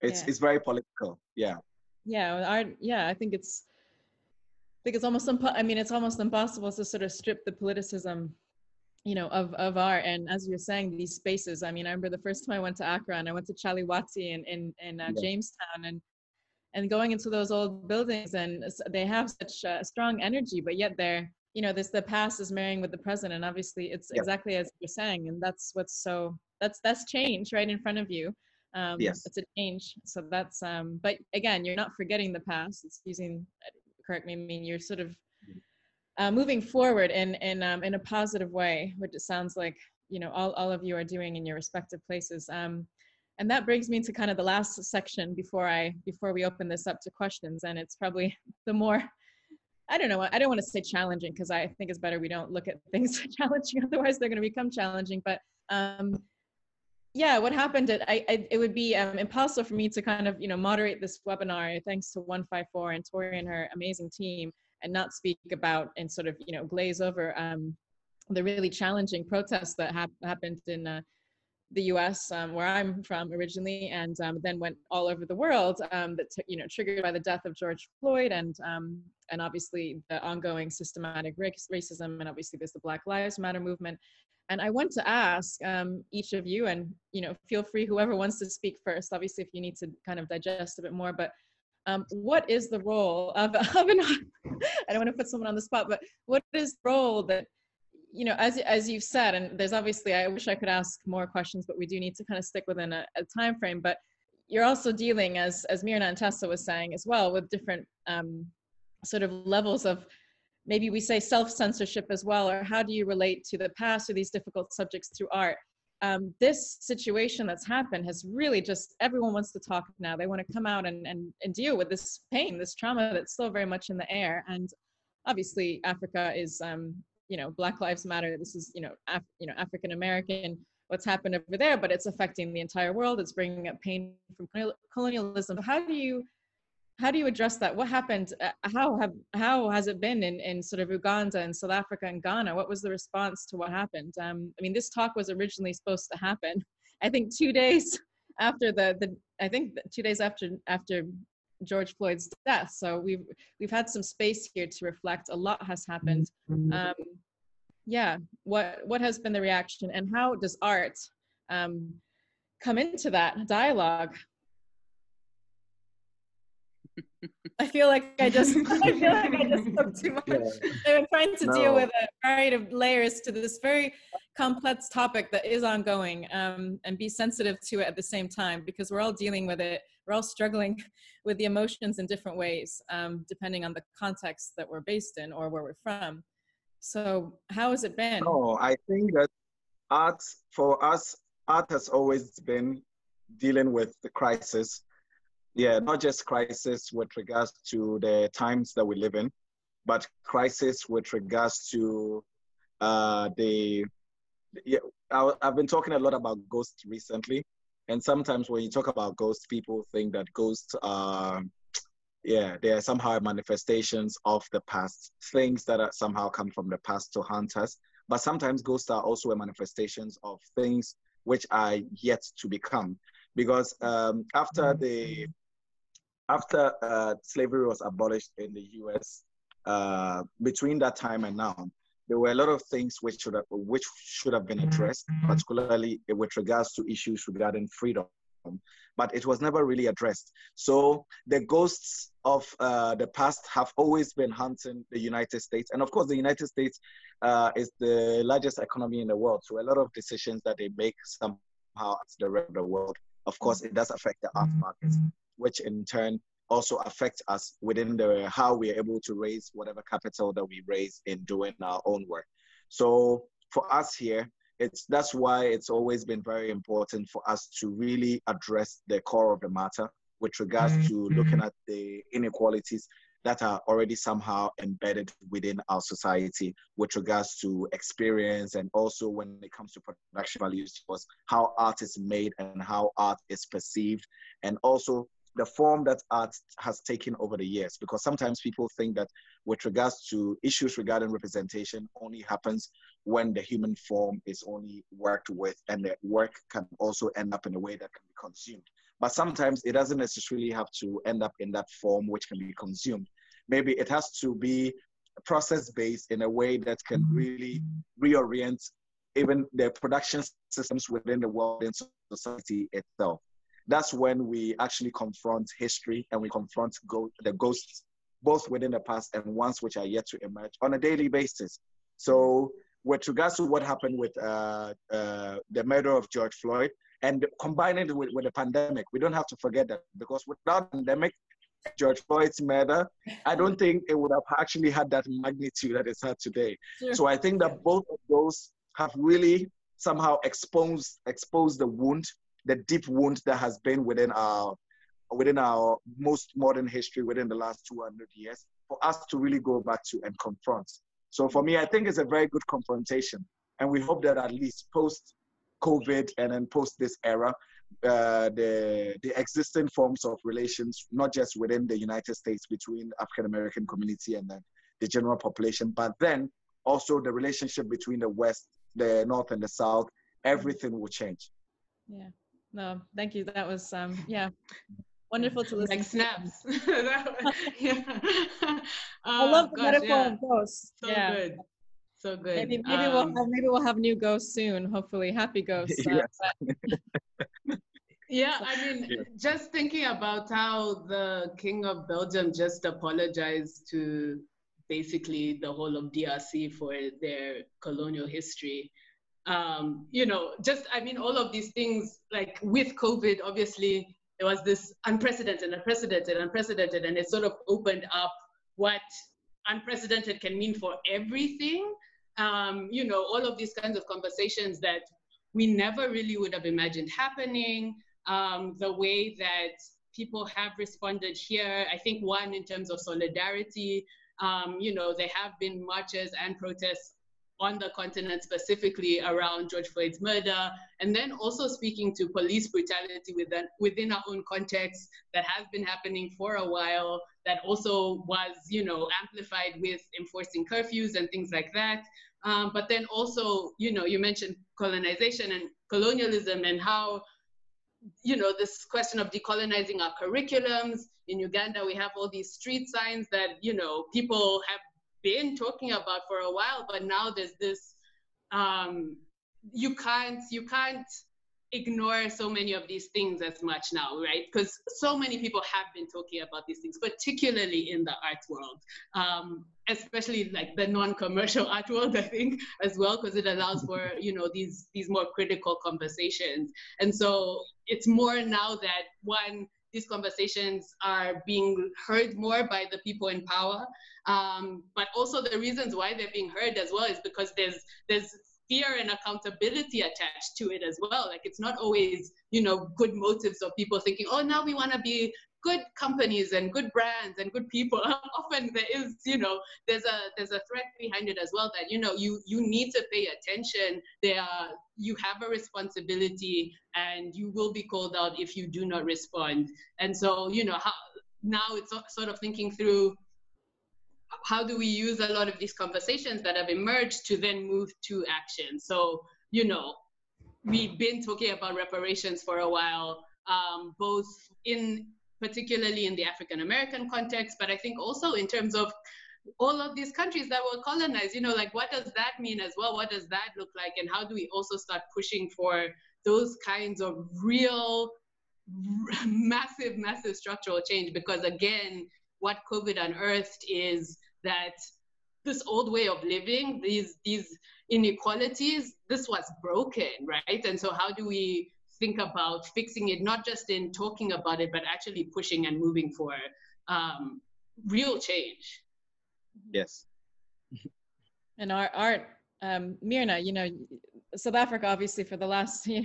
it's Yeah. it's very political. Yeah. Yeah, art. Yeah, I think it's. I think it's almost. Impo- I mean, it's almost impossible to sort of strip the politicism, you know, of of art. And as you're saying, these spaces. I mean, I remember the first time I went to accra and I went to Chale Wote in in, in uh, Yeah. Jamestown, and and going into those old buildings, and they have such uh, strong energy, but yet they're, you know, this the past is marrying with the present, and obviously it's Yeah. exactly as you're saying, and that's what's so that's that's change right in front of you um, Yes. it's a change so that's um but again you're not forgetting the past it's using correct me I mean you're sort of uh, moving forward in in um, in a positive way which it sounds like you know all, all of you are doing in your respective places um and that brings me to kind of the last section before i before we open this up to questions and it's probably the more I don't know. I don't want to say challenging because I think it's better we don't look at things challenging. Otherwise, they're going to become challenging. But um, yeah, what happened? It, I, I, it would be um, impossible for me to kind of, you know, moderate this webinar thanks to 154 and Touria and her amazing team and not speak about and sort of, you know, glaze over um, the really challenging protests that hap- happened in uh, the U.S., um, where I'm from originally, and um, then went all over the world. Um, that you know, triggered by the death of George Floyd, and um, and obviously the ongoing systematic racism, and obviously there's the Black Lives Matter movement. And I want to ask um, each of you, and you know, feel free whoever wants to speak first. Obviously, if you need to kind of digest a bit more, but um, what is the role of, of an? I don't want to put someone on the spot, but what is the role that you know, as as you've said, and there's obviously, I wish I could ask more questions, but we do need to kind of stick within a, a time frame. But you're also dealing, as as Mirna and Tessa was saying as well, with different um, sort of levels of maybe we say self censorship as well, or how do you relate to the past or these difficult subjects through art? Um, this situation that's happened has really just everyone wants to talk now. They want to come out and, and and deal with this pain, this trauma that's still very much in the air. And obviously, Africa is um, you know black lives matter this is you know Af- you know african american what's happened over there but it's affecting the entire world it's bringing up pain from colonialism how do you how do you address that what happened uh, how have how has it been in, in sort of uganda and south africa and ghana what was the response to what happened um, i mean this talk was originally supposed to happen i think two days after the the i think two days after after George Floyd's death. So we've we've had some space here to reflect. A lot has happened. Mm-hmm. Um, yeah, what what has been the reaction, and how does art um, come into that dialogue? I feel like I just I feel like I just spoke too much. Yeah. I'm trying to no. deal with a variety of layers to this very complex topic that is ongoing um, and be sensitive to it at the same time because we're all dealing with it. We're all struggling with the emotions in different ways, um, depending on the context that we're based in or where we're from. So, how has it been? Oh, I think that art for us, art has always been dealing with the crisis. Yeah, not just crisis with regards to the times that we live in, but crisis with regards to uh, the. Yeah, I, I've been talking a lot about ghosts recently, and sometimes when you talk about ghosts, people think that ghosts are, yeah, they are somehow manifestations of the past, things that are somehow come from the past to haunt us. But sometimes ghosts are also a manifestations of things which are yet to become. Because um, after the after uh, slavery was abolished in the U.S., uh, between that time and now, there were a lot of things which should have, which should have been addressed, particularly with regards to issues regarding freedom. But it was never really addressed. So the ghosts of uh, the past have always been haunting the United States, and of course, the United States uh, is the largest economy in the world. So a lot of decisions that they make somehow as the rest of the world, of course, it does affect the art market, which in turn also affects us within the how we are able to raise whatever capital that we raise in doing our own work. So for us here, it's that's why it's always been very important for us to really address the core of the matter with regards mm-hmm. to looking at the inequalities that are already somehow embedded within our society with regards to experience and also when it comes to production values was how art is made and how art is perceived and also the form that art has taken over the years because sometimes people think that with regards to issues regarding representation only happens when the human form is only worked with and the work can also end up in a way that can be consumed. But sometimes it doesn't necessarily have to end up in that form which can be consumed. Maybe it has to be process based in a way that can mm-hmm. really reorient even the production systems within the world and society itself that's when we actually confront history and we confront go- the ghosts, both within the past and ones which are yet to emerge on a daily basis. So, with regards to what happened with uh, uh, the murder of George Floyd and combining it with, with the pandemic, we don't have to forget that because without the pandemic, George Floyd's murder, I don't think it would have actually had that magnitude that it's had today. Sure. So I think that both of those have really somehow exposed exposed the wound the deep wound that has been within our within our most modern history within the last 200 years for us to really go back to and confront. So for me, I think it's a very good confrontation. And we hope that at least post COVID and then post this era, uh, the the existing forms of relations, not just within the United States between African American community and then the general population, but then also the relationship between the West, the North, and the South, everything will change. Yeah. No, thank you. That was um yeah. Wonderful to listen. To like snaps. yeah. I love the gosh, metaphor yeah. of ghosts. So yeah. good. So good. Maybe maybe um, we'll have maybe we'll have new ghosts soon. Hopefully, happy ghosts. Uh, yeah, I mean, yeah. just thinking about how the King of Belgium just apologized to basically the whole of DRC for their colonial history. Um, you know, just I mean, all of these things like with COVID, obviously there was this unprecedented, unprecedented, unprecedented, and it sort of opened up what unprecedented can mean for everything. Um, you know, all of these kinds of conversations that we never really would have imagined happening. Um, the way that people have responded here, I think one in terms of solidarity, um, you know, there have been marches and protests on the continent specifically around George Floyd's murder, and then also speaking to police brutality within, within our own context that has been happening for a while, that also was, you know, amplified with enforcing curfews and things like that. Um, but then also, you know, you mentioned colonization and colonialism and how, you know, this question of decolonizing our curriculums. In Uganda, we have all these street signs that, you know, people have been talking about for a while, but now there's this um, you can't you can't ignore so many of these things as much now, right? Because so many people have been talking about these things, particularly in the art world, um, especially like the non-commercial art world, I think, as well, because it allows for you know these these more critical conversations. And so it's more now that one these conversations are being heard more by the people in power. Um, but also the reasons why they're being heard as well is because there's there's fear and accountability attached to it as well. Like it's not always, you know, good motives of people thinking, oh, now we want to be good companies and good brands and good people often there is you know there's a there's a threat behind it as well that you know you you need to pay attention. There are you have a responsibility and you will be called out if you do not respond. And so you know how, now it's sort of thinking through how do we use a lot of these conversations that have emerged to then move to action. So you know we've been talking about reparations for a while um, both in particularly in the African American context, but I think also in terms of all of these countries that were colonized, you know, like what does that mean as well? What does that look like? And how do we also start pushing for those kinds of real, massive, massive structural change? Because again, what COVID unearthed is that this old way of living, these these inequalities, this was broken, right? And so how do we think about fixing it, not just in talking about it, but actually pushing and moving for um, real change. Yes. and our art, um, Mirna, you know, South Africa, obviously, for the last, year,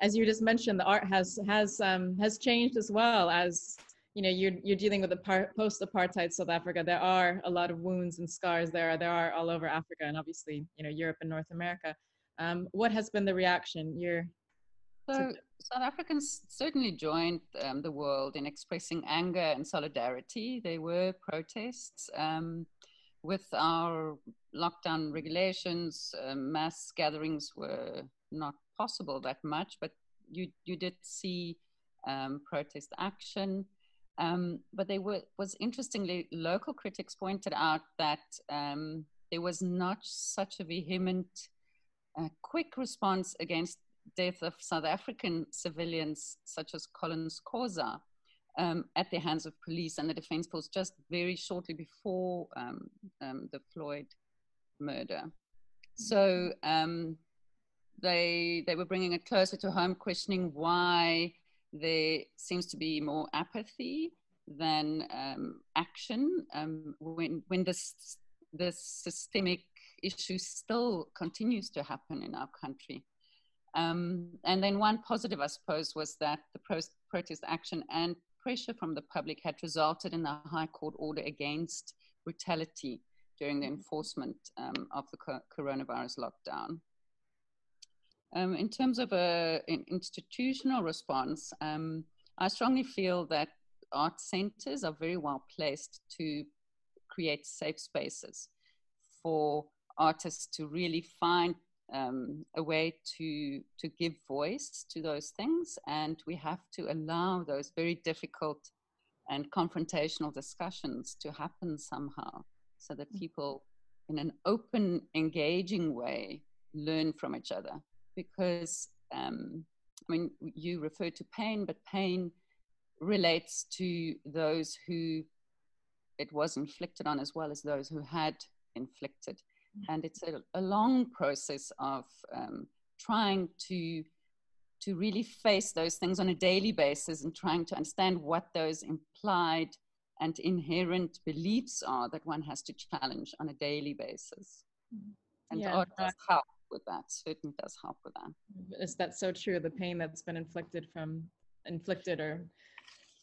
as you just mentioned, the art has has um, has changed as well as you know you're you're dealing with the par- post-apartheid South Africa. There are a lot of wounds and scars there. There are all over Africa and obviously you know Europe and North America. Um, what has been the reaction? You're so South Africans certainly joined um, the world in expressing anger and solidarity. There were protests um, with our lockdown regulations. Uh, mass gatherings were not possible that much, but you you did see um, protest action. Um, but there were was interestingly local critics pointed out that um, there was not such a vehement, uh, quick response against death of South African civilians, such as Collins Khoza, um, at the hands of police and the defense force just very shortly before um, um, the Floyd murder. So um, they, they were bringing it closer to home, questioning why there seems to be more apathy than um, action um, when, when this, this systemic issue still continues to happen in our country. Um, and then one positive, I suppose, was that the pro- protest action and pressure from the public had resulted in a High Court order against brutality during the enforcement um, of the co- coronavirus lockdown. Um, in terms of a, an institutional response, um, I strongly feel that art centers are very well placed to create safe spaces for artists to really find um, a way to to give voice to those things, and we have to allow those very difficult and confrontational discussions to happen somehow, so that mm. people, in an open, engaging way, learn from each other. Because um, I mean, you refer to pain, but pain relates to those who it was inflicted on as well as those who had inflicted and it's a, a long process of um, trying to to really face those things on a daily basis and trying to understand what those implied and inherent beliefs are that one has to challenge on a daily basis. And yeah. art does help with that, certainly does help with that. Is that so true? The pain that's been inflicted from inflicted or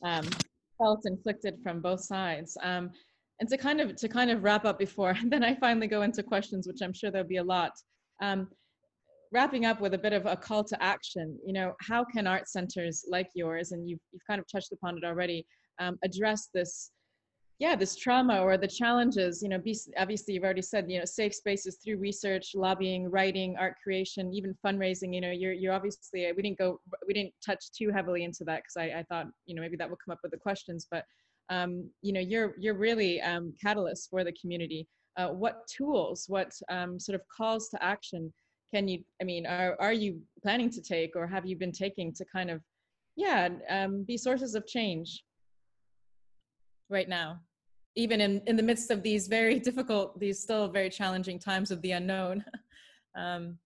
um, felt inflicted from both sides. Um, and to kind of to kind of wrap up before then I finally go into questions, which I'm sure there'll be a lot. Um, wrapping up with a bit of a call to action, you know, how can art centers like yours, and you've you've kind of touched upon it already, um, address this, yeah, this trauma or the challenges, you know, be, obviously you've already said, you know, safe spaces through research, lobbying, writing, art creation, even fundraising. You know, you're you're obviously we didn't go we didn't touch too heavily into that because I, I thought you know maybe that will come up with the questions, but um, you know, you're you're really um, catalyst for the community. Uh, what tools, what um, sort of calls to action can you? I mean, are are you planning to take, or have you been taking to kind of, yeah, um, be sources of change right now, even in in the midst of these very difficult, these still very challenging times of the unknown. um,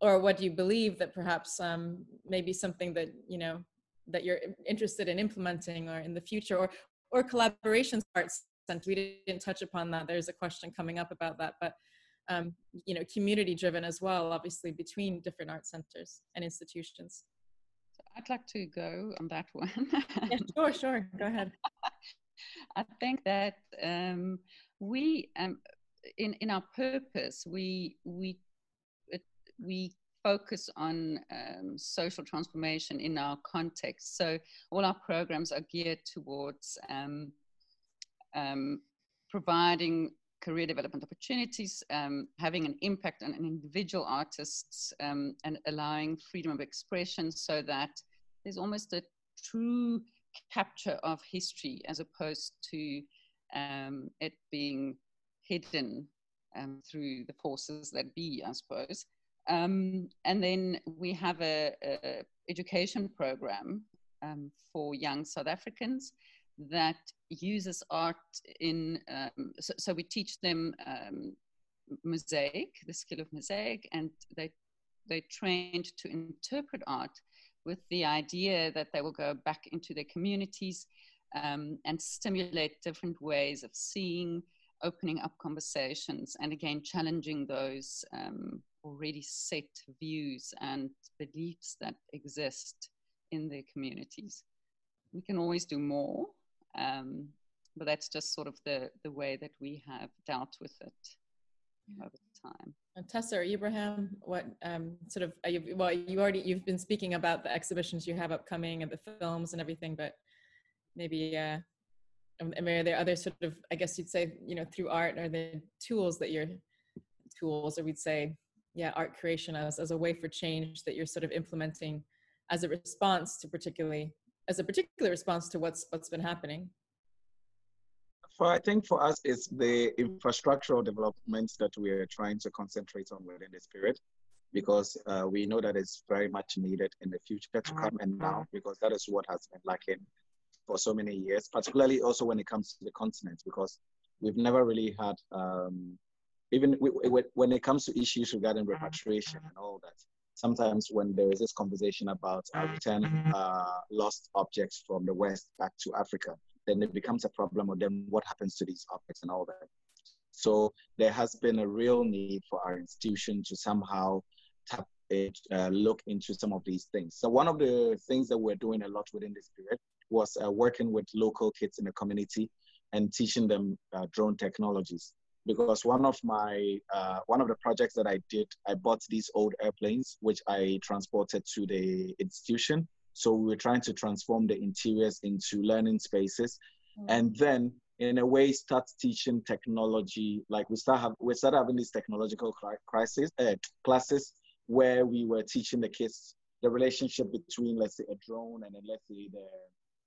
or what do you believe that perhaps um, maybe something that you know that you're interested in implementing or in the future or or collaborations arts and we didn't touch upon that. There's a question coming up about that but um, you know community driven as well obviously between different art centers and institutions. I'd like to go on that one. Yeah, sure sure. Go ahead. I think that um, we um, in in our purpose we we we focus on um, social transformation in our context. So all our programs are geared towards um, um, providing career development opportunities, um, having an impact on individual artists, um, and allowing freedom of expression so that there's almost a true capture of history as opposed to um, it being hidden through the forces that be, I suppose. Um, and then we have a, education program um, for young South Africans that uses art in, um, so, so, we teach them um, mosaic, the skill of mosaic, and they, they trained to interpret art with the idea that they will go back into their communities um, and stimulate different ways of seeing, opening up conversations, and again, challenging those um, already set views and beliefs that exist in their communities. We can always do more, um, but that's just sort of the, the way that we have dealt with it over time. And Tessa or Ibrahim, what um, sort of, you, well, you already, you've been speaking about the exhibitions you have upcoming and the films and everything, but maybe, uh, I mean, are there other sort of, I guess you'd say, you know, through art, are the tools that you're, tools, or we'd say yeah art creation as, as a way for change that you're sort of implementing as a response to particularly as a particular response to what's what's been happening? For i think for us it's the infrastructural developments that we are trying to concentrate on within this period because uh, we know that it's very much needed in the future to come and now because that is what has been lacking for so many years particularly also when it comes to the continent because we've never really had um, even when it comes to issues regarding mm-hmm. repatriation and all that, sometimes when there is this conversation about uh, return mm-hmm. uh, lost objects from the West back to Africa, then it becomes a problem. Or then what happens to these objects and all that? So there has been a real need for our institution to somehow tap it, uh, look into some of these things. So one of the things that we're doing a lot within this period was uh, working with local kids in the community and teaching them uh, drone technologies because one of my uh, one of the projects that I did, I bought these old airplanes which I transported to the institution. So we were trying to transform the interiors into learning spaces, mm. and then in a way start teaching technology. Like we start have we start having these technological crisis uh, classes where we were teaching the kids the relationship between let's say a drone and then let's say the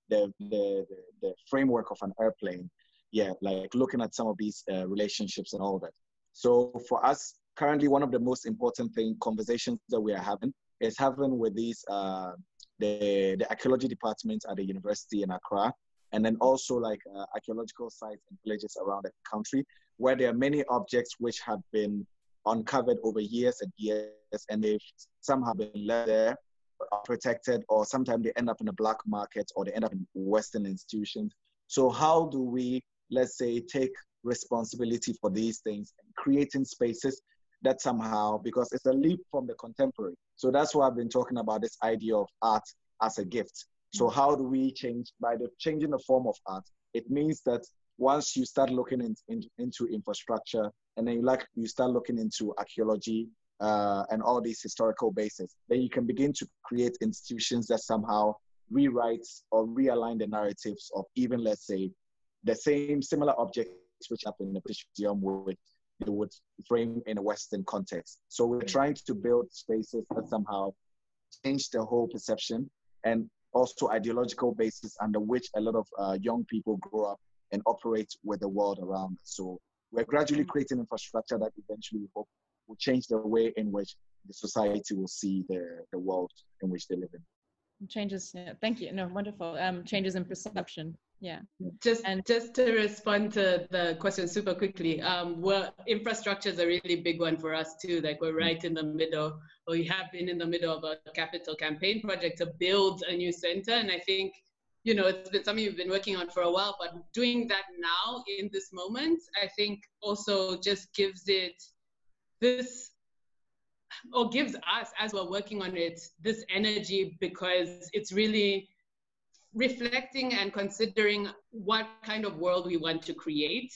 the, the, the, the framework of an airplane yeah, like looking at some of these uh, relationships and all that. So for us, currently one of the most important thing conversations that we are having is having with these uh, the the archaeology department at the university in Accra, and then also like uh, archaeological sites and villages around the country where there are many objects which have been uncovered over years and years, and they've somehow been left there protected, or sometimes they end up in the black market or they end up in Western institutions. So how do we let's say, take responsibility for these things and creating spaces that somehow, because it's a leap from the contemporary. So that's why I've been talking about this idea of art as a gift. So how do we change by the changing the form of art? It means that once you start looking in, in, into infrastructure and then you like you start looking into archaeology uh, and all these historical bases, then you can begin to create institutions that somehow rewrite or realign the narratives of even let's say the same similar objects which happen in the British Museum would they would frame in a Western context. So we're trying to build spaces that somehow change the whole perception and also ideological basis under which a lot of uh, young people grow up and operate with the world around us. So we're gradually creating infrastructure that eventually we hope will change the way in which the society will see the, the world in which they live in. Changes, yeah, thank you. No, wonderful. Um, changes in perception yeah. Just and just to respond to the question super quickly um well infrastructure is a really big one for us too. Like we're right in the middle or we have been in the middle of a capital campaign project to build a new center. And i think you know it's been something you've been working on for a while but doing that now in this moment i think also just gives it this or gives us as we're working on it this energy because it's really reflecting and considering what kind of world we want to create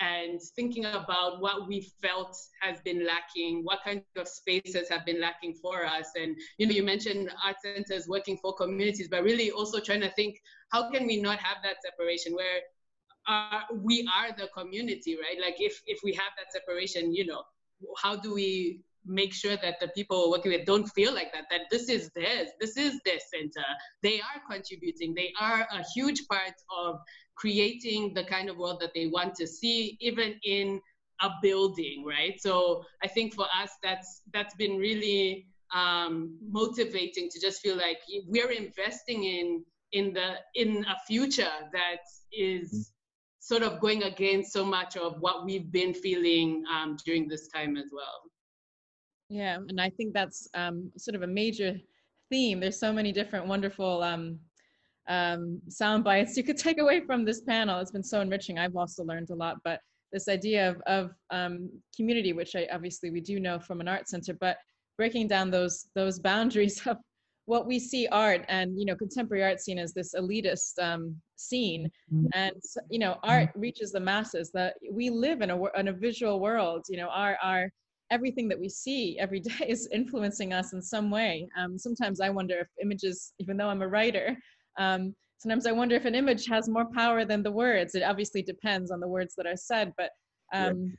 and thinking about what we felt has been lacking, what kind of spaces have been lacking for us. And you know, you mentioned art centers working for communities, but really also trying to think how can we not have that separation where uh, we are the community, right? Like if if we have that separation, you know, how do we make sure that the people we're working with don't feel like that that this is theirs this is their center. They are contributing. They are a huge part of creating the kind of world that they want to see even in a building right? So i think for us that's that's been really um, motivating to just feel like we're investing in in the in a future that is sort of going against so much of what we've been feeling um, during this time as well yeah, and I think that's um, sort of a major theme. There's so many different wonderful um, um, sound bites you could take away from this panel. It's been so enriching. I've also learned a lot, but this idea of, of um, community, which I, obviously we do know from an art center, but breaking down those those boundaries of what we see art and you know contemporary art scene as this elitist um, scene mm-hmm. and you know art reaches the masses that we live in a in a visual world you know our our everything that we see every day is influencing us in some way. Um, sometimes I wonder if images, even though I'm a writer, um, sometimes I wonder if an image has more power than the words. It obviously depends on the words that are said, but um,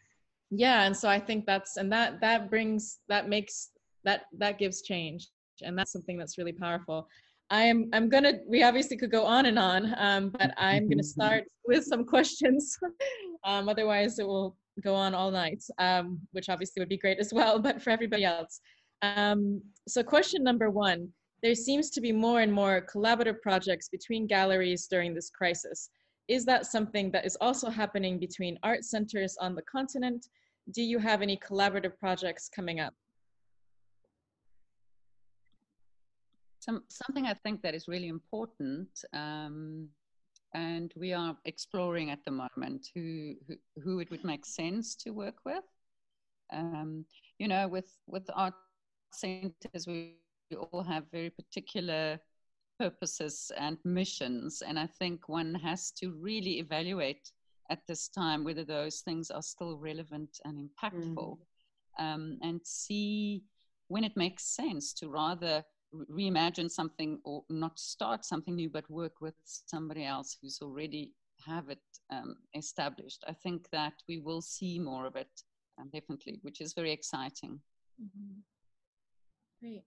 yeah. And so I think that's and that that brings that makes that that gives change, and that's something that's really powerful. I'm I'm gonna. We obviously could go on and on, um, but I'm gonna start with some questions. um, otherwise, it will go on all night, um, which obviously would be great as well, but for everybody else. Um, so question number one, there seems to be more and more collaborative projects between galleries during this crisis. Is that something that is also happening between art centers on the continent? Do you have any collaborative projects coming up? Some, something I think that is really important um, and we are exploring at the moment who, who, who it would make sense to work with. Um, you know, with, with art centers, we, we all have very particular purposes and missions, and I think one has to really evaluate at this time, whether those things are still relevant and impactful, mm. um, and see when it makes sense to rather reimagine something or not start something new, but work with somebody else who's already have it um, established. I think that we will see more of it, um, definitely, which is very exciting. Mm-hmm. Great.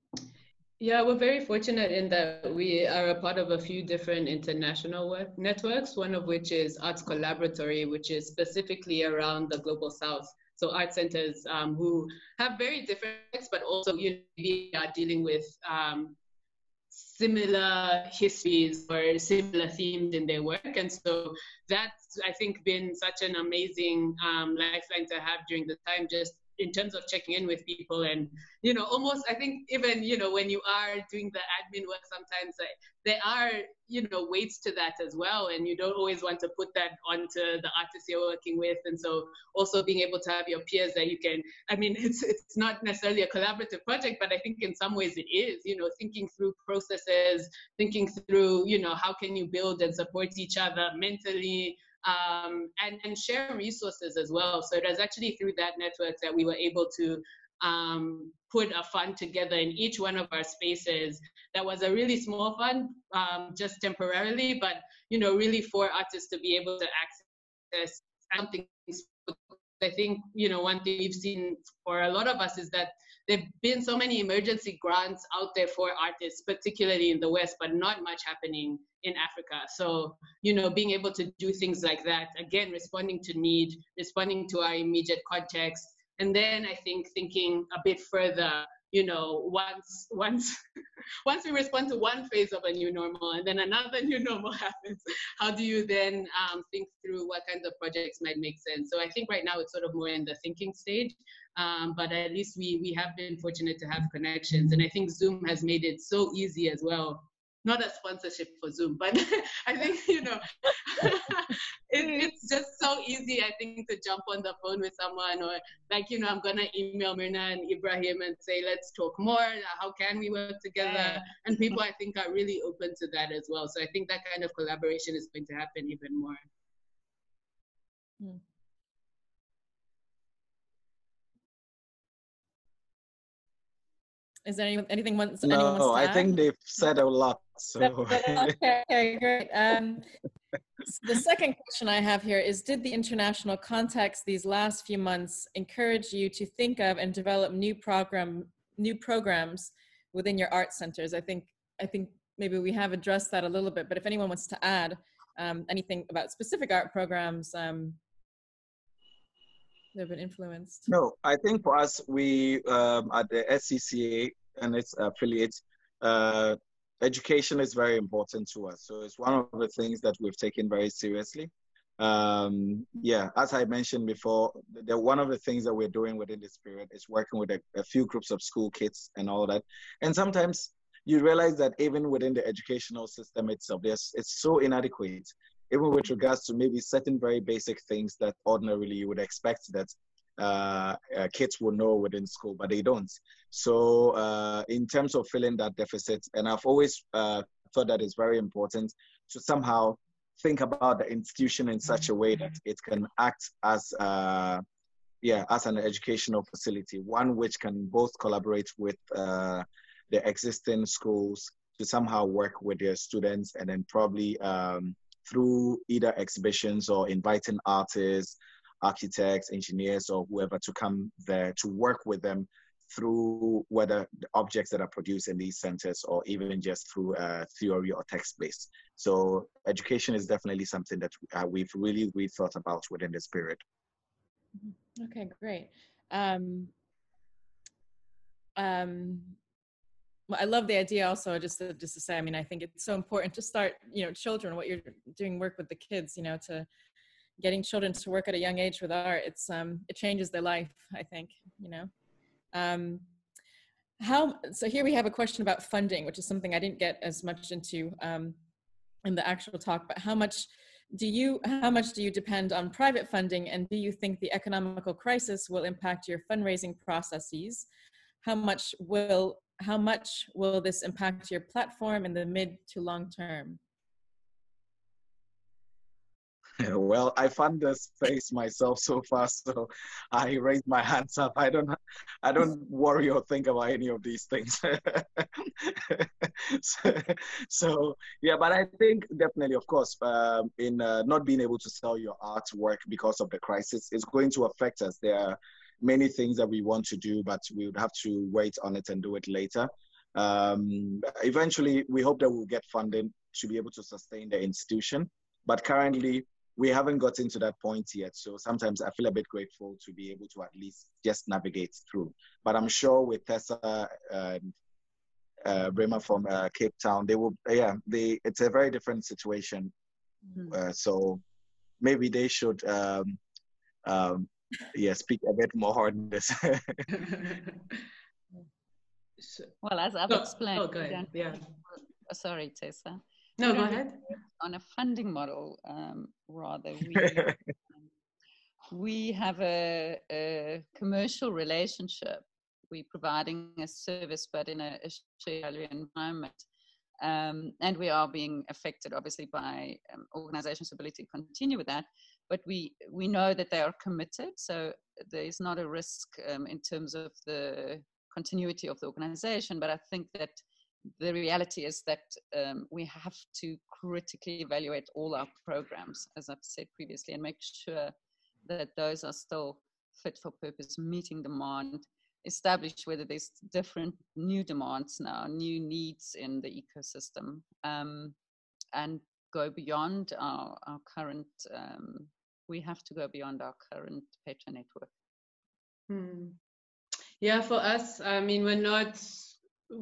Yeah, we're very fortunate in that we are a part of a few different international work networks, one of which is Arts Collaboratory, which is specifically around the Global South. So art centers um, who have very different, but also you know, are dealing with um, similar histories or similar themes in their work. And so that's, I think, been such an amazing um, lifeline to have during the time, just in terms of checking in with people and you know almost i think even you know when you are doing the admin work sometimes like, there are you know weights to that as well and you don't always want to put that onto the artists you're working with. And so also being able to have your peers that you can i mean it's it's not necessarily a collaborative project but i think in some ways it is you know thinking through processes thinking through you know how can you build and support each other mentally um, and, and share resources as well. So it was actually through that network that we were able to um, put a fund together in each one of our spaces that was a really small fund um, just temporarily but you know really for artists to be able to access something i think you know one thing we've seen for a lot of us is that there've been so many emergency grants out there for artists particularly in the west but not much happening in Africa. So, you know, being able to do things like that, again, responding to need, responding to our immediate context. And then I think thinking a bit further, you know, once once once we respond to one phase of a new normal and then another new normal happens, how do you then um, think through what kinds of projects might make sense? So I think right now it's sort of more in the thinking stage, um, but at least we we have been fortunate to have connections, and I think Zoom has made it so easy as well not a sponsorship for Zoom, but I think, you know, it, it's just so easy, I think, to jump on the phone with someone or like, you know, I'm going to email Myrna and Ibrahim and say, let's talk more. How can we work together? And people, I think, are really open to that as well. So I think that kind of collaboration is going to happen even more. Hmm. Is there any, anything wants, no, anyone wants to I add? think they've said a lot. So. okay, okay, great. Um, the second question I have here is, did the international context these last few months encourage you to think of and develop new program, new programs within your art centers? I think, I think maybe we have addressed that a little bit, but if anyone wants to add um, anything about specific art programs, um, they've been influenced? No, I think for us, we um, at the SCCA and its affiliates, uh, education is very important to us. So it's one of the things that we've taken very seriously. Um, yeah, as I mentioned before, the, one of the things that we're doing within this period is working with a, a few groups of school kids and all that. And sometimes you realize that even within the educational system itself, there's, it's so inadequate even with regards to maybe certain very basic things that ordinarily you would expect that uh, uh, kids will know within school, but they don't. So, uh, in terms of filling that deficit, and I've always uh, thought that it's very important to somehow think about the institution in such a way that it can act as uh, yeah, as an educational facility, one which can both collaborate with uh, the existing schools to somehow work with their students and then probably um, through either exhibitions or inviting artists, architects, engineers, or whoever to come there to work with them through whether the objects that are produced in these centers or even just through uh, theory or text based. So education is definitely something that uh, we've really, really thought about within this period. Mm-hmm. Okay, great. Um, um, I love the idea also just to, just to say, I mean, I think it's so important to start, you know, children, what you're doing work with the kids, you know, to getting children to work at a young age with art. It's, um, it changes their life, I think, you know. Um, how, so here we have a question about funding, which is something I didn't get as much into um, in the actual talk, but how much do you, how much do you depend on private funding and do you think the economical crisis will impact your fundraising processes? How much will how much will this impact your platform in the mid to long term? well, I found the space myself so far, so I raised my hands up. I don't, I don't worry or think about any of these things. so, so, yeah, but I think definitely, of course, um, in uh, not being able to sell your artwork because of the crisis, is going to affect us. There many things that we want to do, but we would have to wait on it and do it later. Um, eventually, we hope that we'll get funding to be able to sustain the institution. But currently, we haven't gotten to that point yet. So sometimes I feel a bit grateful to be able to at least just navigate through. But I'm sure with Tessa and uh, Bremer from uh, Cape Town, they will, yeah, they, it's a very different situation. Mm-hmm. Uh, so maybe they should, um, um, yeah, speak a bit more on this. well, as I've explained, oh, yeah. sorry, Tessa. No, go ahead. On a funding model, um, rather, we, we have a, a, commercial relationship. We're providing a service, but in a, a shared environment. Um, and we are being affected, obviously, by um, organizations' ability to continue with that. But we, we know that they are committed, so there is not a risk um, in terms of the continuity of the organization. But I think that the reality is that um, we have to critically evaluate all our programs, as I've said previously, and make sure that those are still fit for purpose, meeting demand, establish whether there's different new demands now, new needs in the ecosystem, um, and go beyond our, our current, um, we have to go beyond our current patron network. Hmm. Yeah, for us, I mean, we're not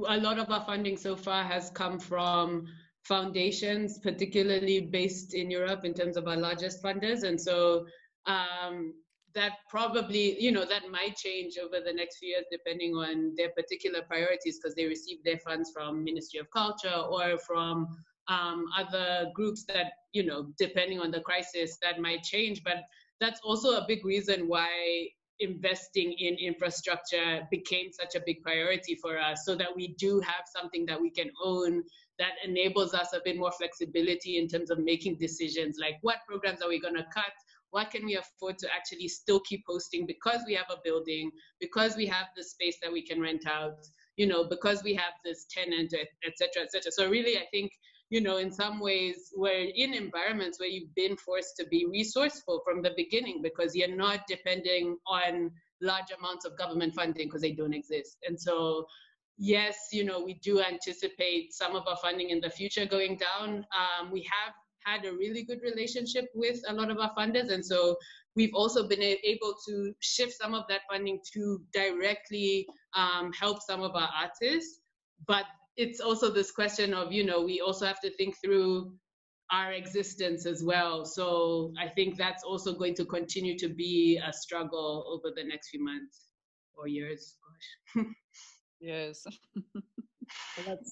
a lot of our funding so far has come from foundations, particularly based in Europe in terms of our largest funders. And so um, that probably, you know, that might change over the next few years depending on their particular priorities because they receive their funds from Ministry of Culture or from um, other groups that, you know, depending on the crisis, that might change. But that's also a big reason why investing in infrastructure became such a big priority for us so that we do have something that we can own that enables us a bit more flexibility in terms of making decisions like what programs are we going to cut what can we afford to actually still keep hosting because we have a building because we have the space that we can rent out you know because we have this tenant etc cetera et cetera so really i think you know, in some ways, we're in environments where you've been forced to be resourceful from the beginning because you're not depending on large amounts of government funding because they don't exist. And so, yes, you know, we do anticipate some of our funding in the future going down. Um, we have had a really good relationship with a lot of our funders. And so we've also been able to shift some of that funding to directly um, help some of our artists. But it's also this question of you know we also have to think through our existence as well. So i think that's also going to continue to be a struggle over the next few months or years. Gosh. Yes. Let's,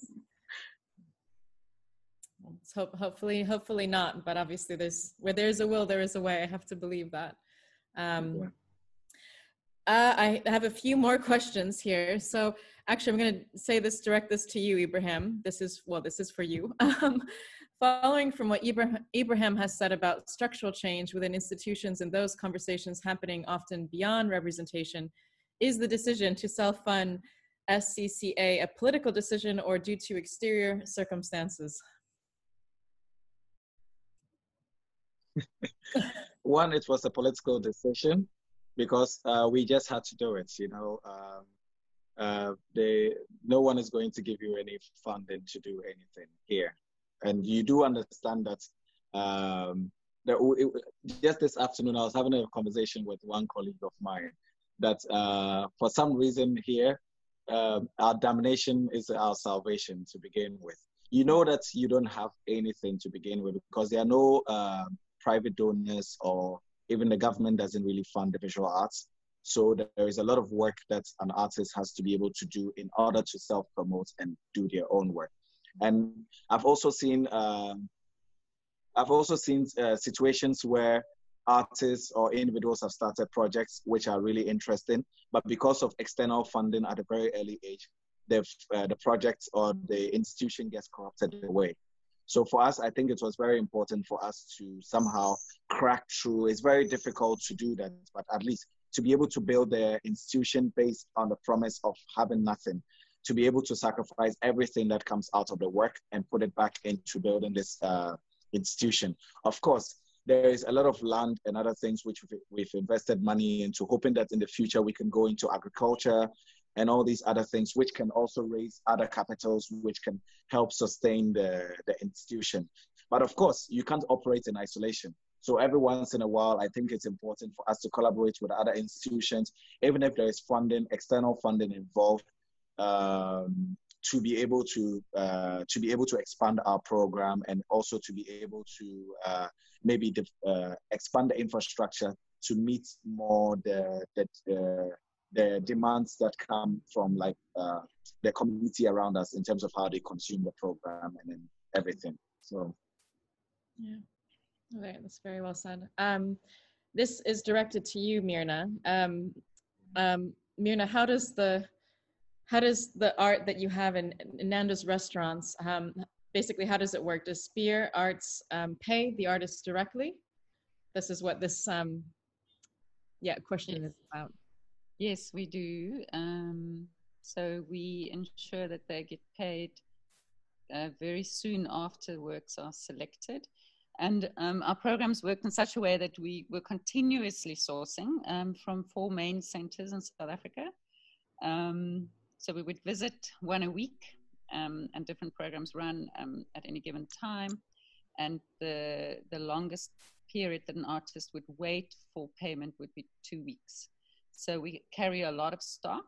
let's hope hopefully hopefully not but obviously there's where there's a will there is a way. I have to believe that. Um. Uh, i have a few more questions here so actually, I'm going to say this, direct this to you, Ibrahim. This is, well, this is for you. Um, following from what Ibrahim has said about structural change within institutions and those conversations happening often beyond representation, is the decision to self-fund SCCA a political decision or due to exterior circumstances? One, it was a political decision because uh, we just had to do it, you know. Um, uh, they no one is going to give you any funding to do anything here, and you do understand that. Um, that it, just this afternoon, I was having a conversation with one colleague of mine that uh, for some reason here, uh, our damnation is our salvation to begin with. You know that you don't have anything to begin with because there are no uh, private donors or even the government doesn't really fund the visual arts. So there is a lot of work that an artist has to be able to do in order to self-promote and do their own work. And I've also seen uh, I've also seen uh, situations where artists or individuals have started projects which are really interesting, but because of external funding at a very early age, the uh, the project or the institution gets corrupted away. So for us, I think it was very important for us to somehow crack through. It's very difficult to do that, but at least to be able to build the institution based on the promise of having nothing, to be able to sacrifice everything that comes out of the work and put it back into building this uh, institution. Of course, there is a lot of land and other things which we've invested money into, hoping that in the future we can go into agriculture and all these other things, which can also raise other capitals, which can help sustain the, the institution. But of course, you can't operate in isolation. So every once in a while, I think it's important for us to collaborate with other institutions, even if there is funding, external funding involved, um, to be able to uh, to be able to expand our program and also to be able to uh, maybe uh, expand the infrastructure to meet more the the, the, the demands that come from like uh, the community around us in terms of how they consume the program and then everything. So, yeah, okay, that's very well said. Um, this is directed to you, Mirna. Um, um, Mirna, how does the how does the art that you have in, in Nando's restaurants, um, basically, how does it work? Does Spier Arts um, pay the artists directly? This is what this, um, yeah, question yes. is about. Yes, we do. Um, so we ensure that they get paid uh, very soon after works are selected. And um, our programs work in such a way that we were continuously sourcing um, from four main centers in South Africa. Um, so we would visit one a week, um, and different programs run um, at any given time. And the the longest period that an artist would wait for payment would be two weeks. So we carry a lot of stock,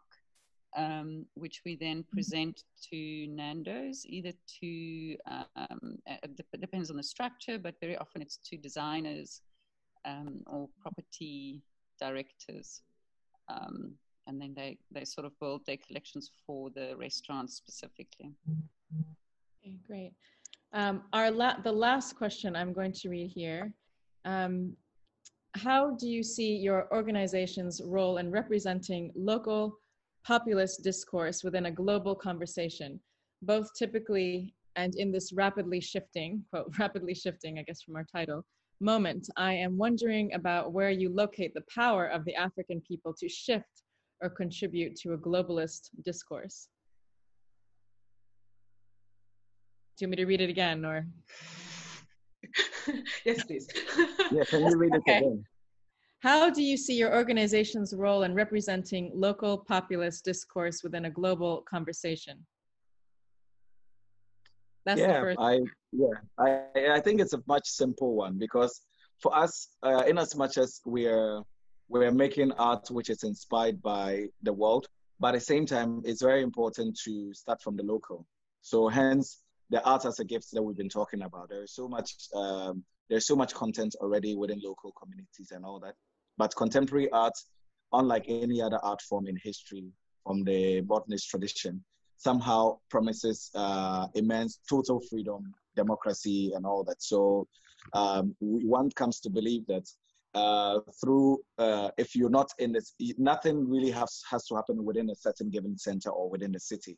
um, which we then mm-hmm. present to Nando's, either to um, it depends on the structure, but very often it's to designers um, or property directors. Um, and then they, they sort of build their collections for the restaurants specifically. Okay, great. Um, our la- the last question I'm going to read here. Um, how do you see your organization's role in representing local populist discourse within a global conversation, both typically and in this rapidly shifting, quote, rapidly shifting, I guess from our title, moment? I am wondering about where you locate the power of the African people to shift or contribute to a globalist discourse. Do you want me to read it again or? yes, please. yeah, can you read it okay. again? How do you see your organization's role in representing local populist discourse within a global conversation? That's yeah, I yeah, I I think it's a much simple one because for us, uh, in as much as we're we're making art which is inspired by the world, but at the same time, it's very important to start from the local. So hence the art as a gift that we've been talking about. There is so much um, there's so much content already within local communities and all that. But contemporary art, unlike any other art form in history from the modernist tradition, somehow promises uh, immense total freedom, democracy, and all that. So um, one comes to believe that uh, through uh, if you're not in this nothing really has has to happen within a certain given center or within the city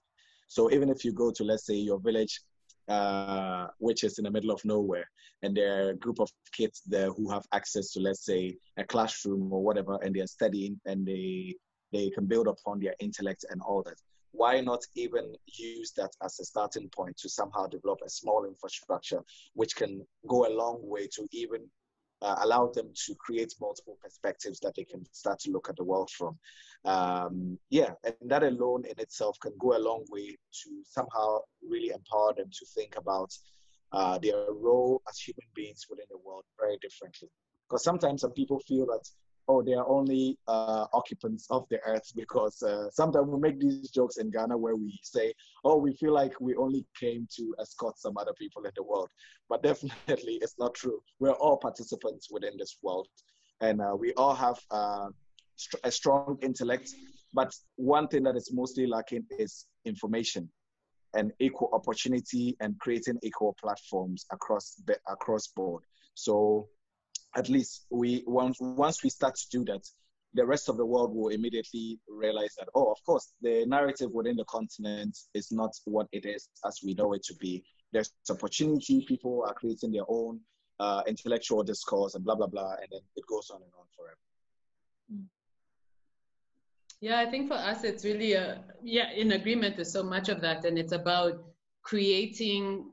so even if you go to let's say your village uh, which is in the middle of nowhere. And there are a group of kids there who have access to let's say a classroom or whatever and they're studying and they they can build upon their intellect and all that. Why not even use that as a starting point to somehow develop a small infrastructure which can go a long way to even uh, allow them to create multiple perspectives that they can start to look at the world from. Um, yeah, and that alone in itself can go a long way to somehow really empower them to think about uh, their role as human beings within the world very differently. Because sometimes some people feel that oh, they are only uh, occupants of the earth because uh, sometimes we make these jokes in Ghana where we say, oh, we feel like we only came to escort some other people in the world. But definitely it's not true. We're all participants within this world and uh, we all have uh, a strong intellect. But one thing that is mostly lacking is information and equal opportunity and creating equal platforms across across board. So at least we once once we start to do that, the rest of the world will immediately realize that oh, of course, the narrative within the continent is not what it is as we know it to be, there's opportunity. People are creating their own uh, intellectual discourse and blah blah blah, and then it goes on and on forever. Yeah, I think for us it's really a yeah in agreement with so much of that, and it's about creating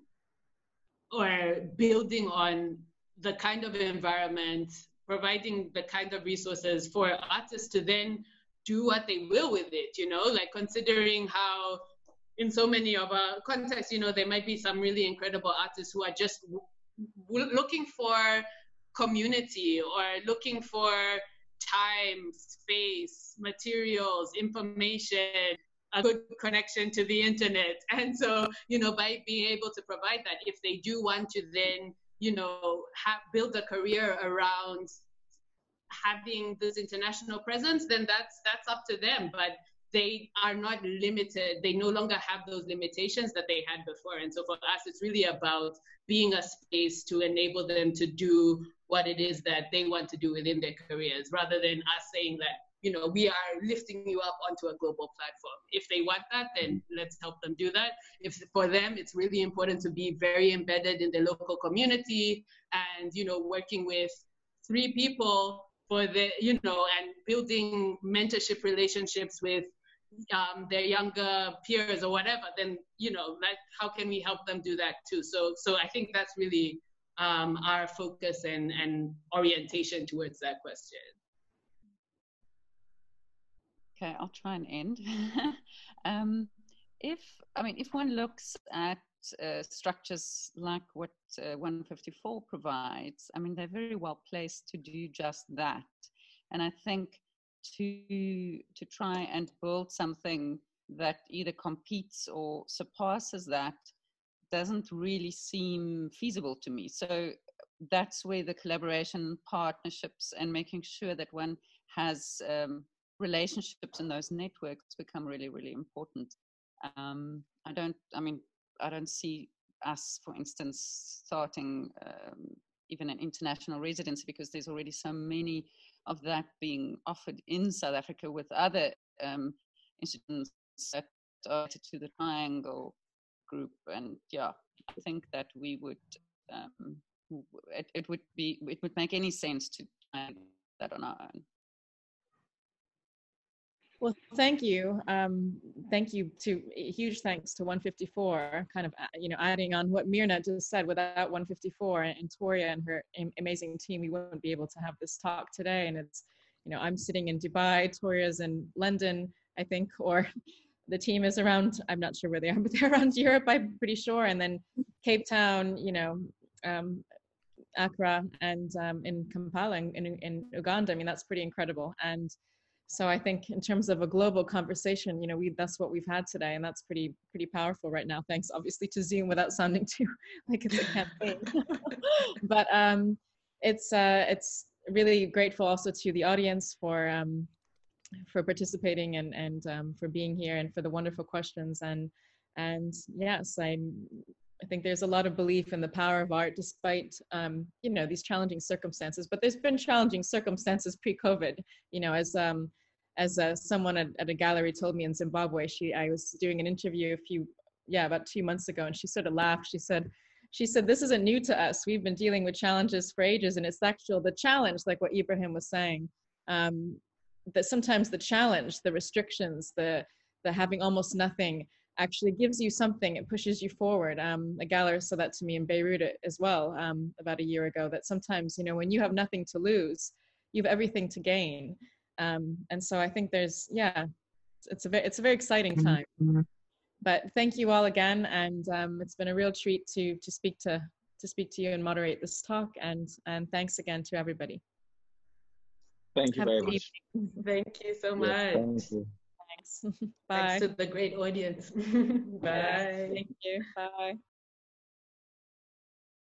or building on the kind of environment, providing the kind of resources for artists to then do what they will with it. You know, like considering how in so many of our contexts, you know, there might be some really incredible artists who are just looking for community or looking for time, space, materials, information, a good connection to the internet. And so, you know, by being able to provide that, if they do want to then, you know, have, build a career around having this international presence, then that's that's up to them. But they are not limited. They no longer have those limitations that they had before. And so for us, it's really about being a space to enable them to do what it is that they want to do within their careers, rather than us saying that, you know, we are lifting you up onto a global platform. If they want that, then let's help them do that. If for them, it's really important to be very embedded in the local community and, you know, working with three people for the, you know, and building mentorship relationships with um, their younger peers or whatever, then you know, like how can we help them do that too? So, so I think that's really um, our focus and, and orientation towards that question. Okay, I'll try and end. um, if I mean, if one looks at uh, structures like what uh, 154 provides, I mean, they're very well placed to do just that. And I think to to try and build something that either competes or surpasses that doesn't really seem feasible to me. So that's where the collaboration, partnerships, and making sure that one has um, relationships in those networks become really, really important. Um, I don't, I mean, I don't see us, for instance, starting um, even an international residency because there's already so many of that being offered in South Africa with other um, institutions that are to the Triangle group. And yeah, I think that we would, um, it, it would be, it would make any sense to that on our own. Well, thank you. Um, thank you to huge thanks to 154, kind of, you know, adding on what Mirna just said, without 154 and Touria and her amazing team, we wouldn't be able to have this talk today. And it's, you know, I'm sitting in Dubai, Touria's in London, I think, or the team is around, I'm not sure where they are, but they're around Europe, I'm pretty sure. And then Cape Town, you know, um, Accra and um, in Kampala in, in Uganda. I mean, that's pretty incredible. And so i think in terms of a global conversation you know we that's what we've had today and that's pretty pretty powerful right now. Thanks obviously to zoom without sounding too like it's a campaign. But um it's uh it's really grateful also to the audience for um for participating and and um, for being here and for the wonderful questions. And and yes i I think there's a lot of belief in the power of art despite, um, you know, these challenging circumstances. But there's been challenging circumstances pre-COVID. You know, as um, as uh, someone at, at, a gallery told me in Zimbabwe, she I was doing an interview a few, yeah, about two months ago, and she sort of laughed. She said, she said, this isn't new to us. We've been dealing with challenges for ages, and it's actual the challenge, like what Ibrahim was saying, um, that sometimes the challenge, the restrictions, the the having almost nothing actually gives you something it pushes you forward um, a gallery said that to me in beirut as well um, about a year ago that sometimes you know when you have nothing to lose you have everything to gain um, and so i think there's yeah it's a very it's a very exciting mm-hmm. time but thank you all again and um, it's been a real treat to to speak to to speak to you and moderate this talk and and thanks again to everybody thank you have very much evening. thank you so much thank you. Thanks. Bye. Thanks to the great audience. Bye. Thank you. Bye.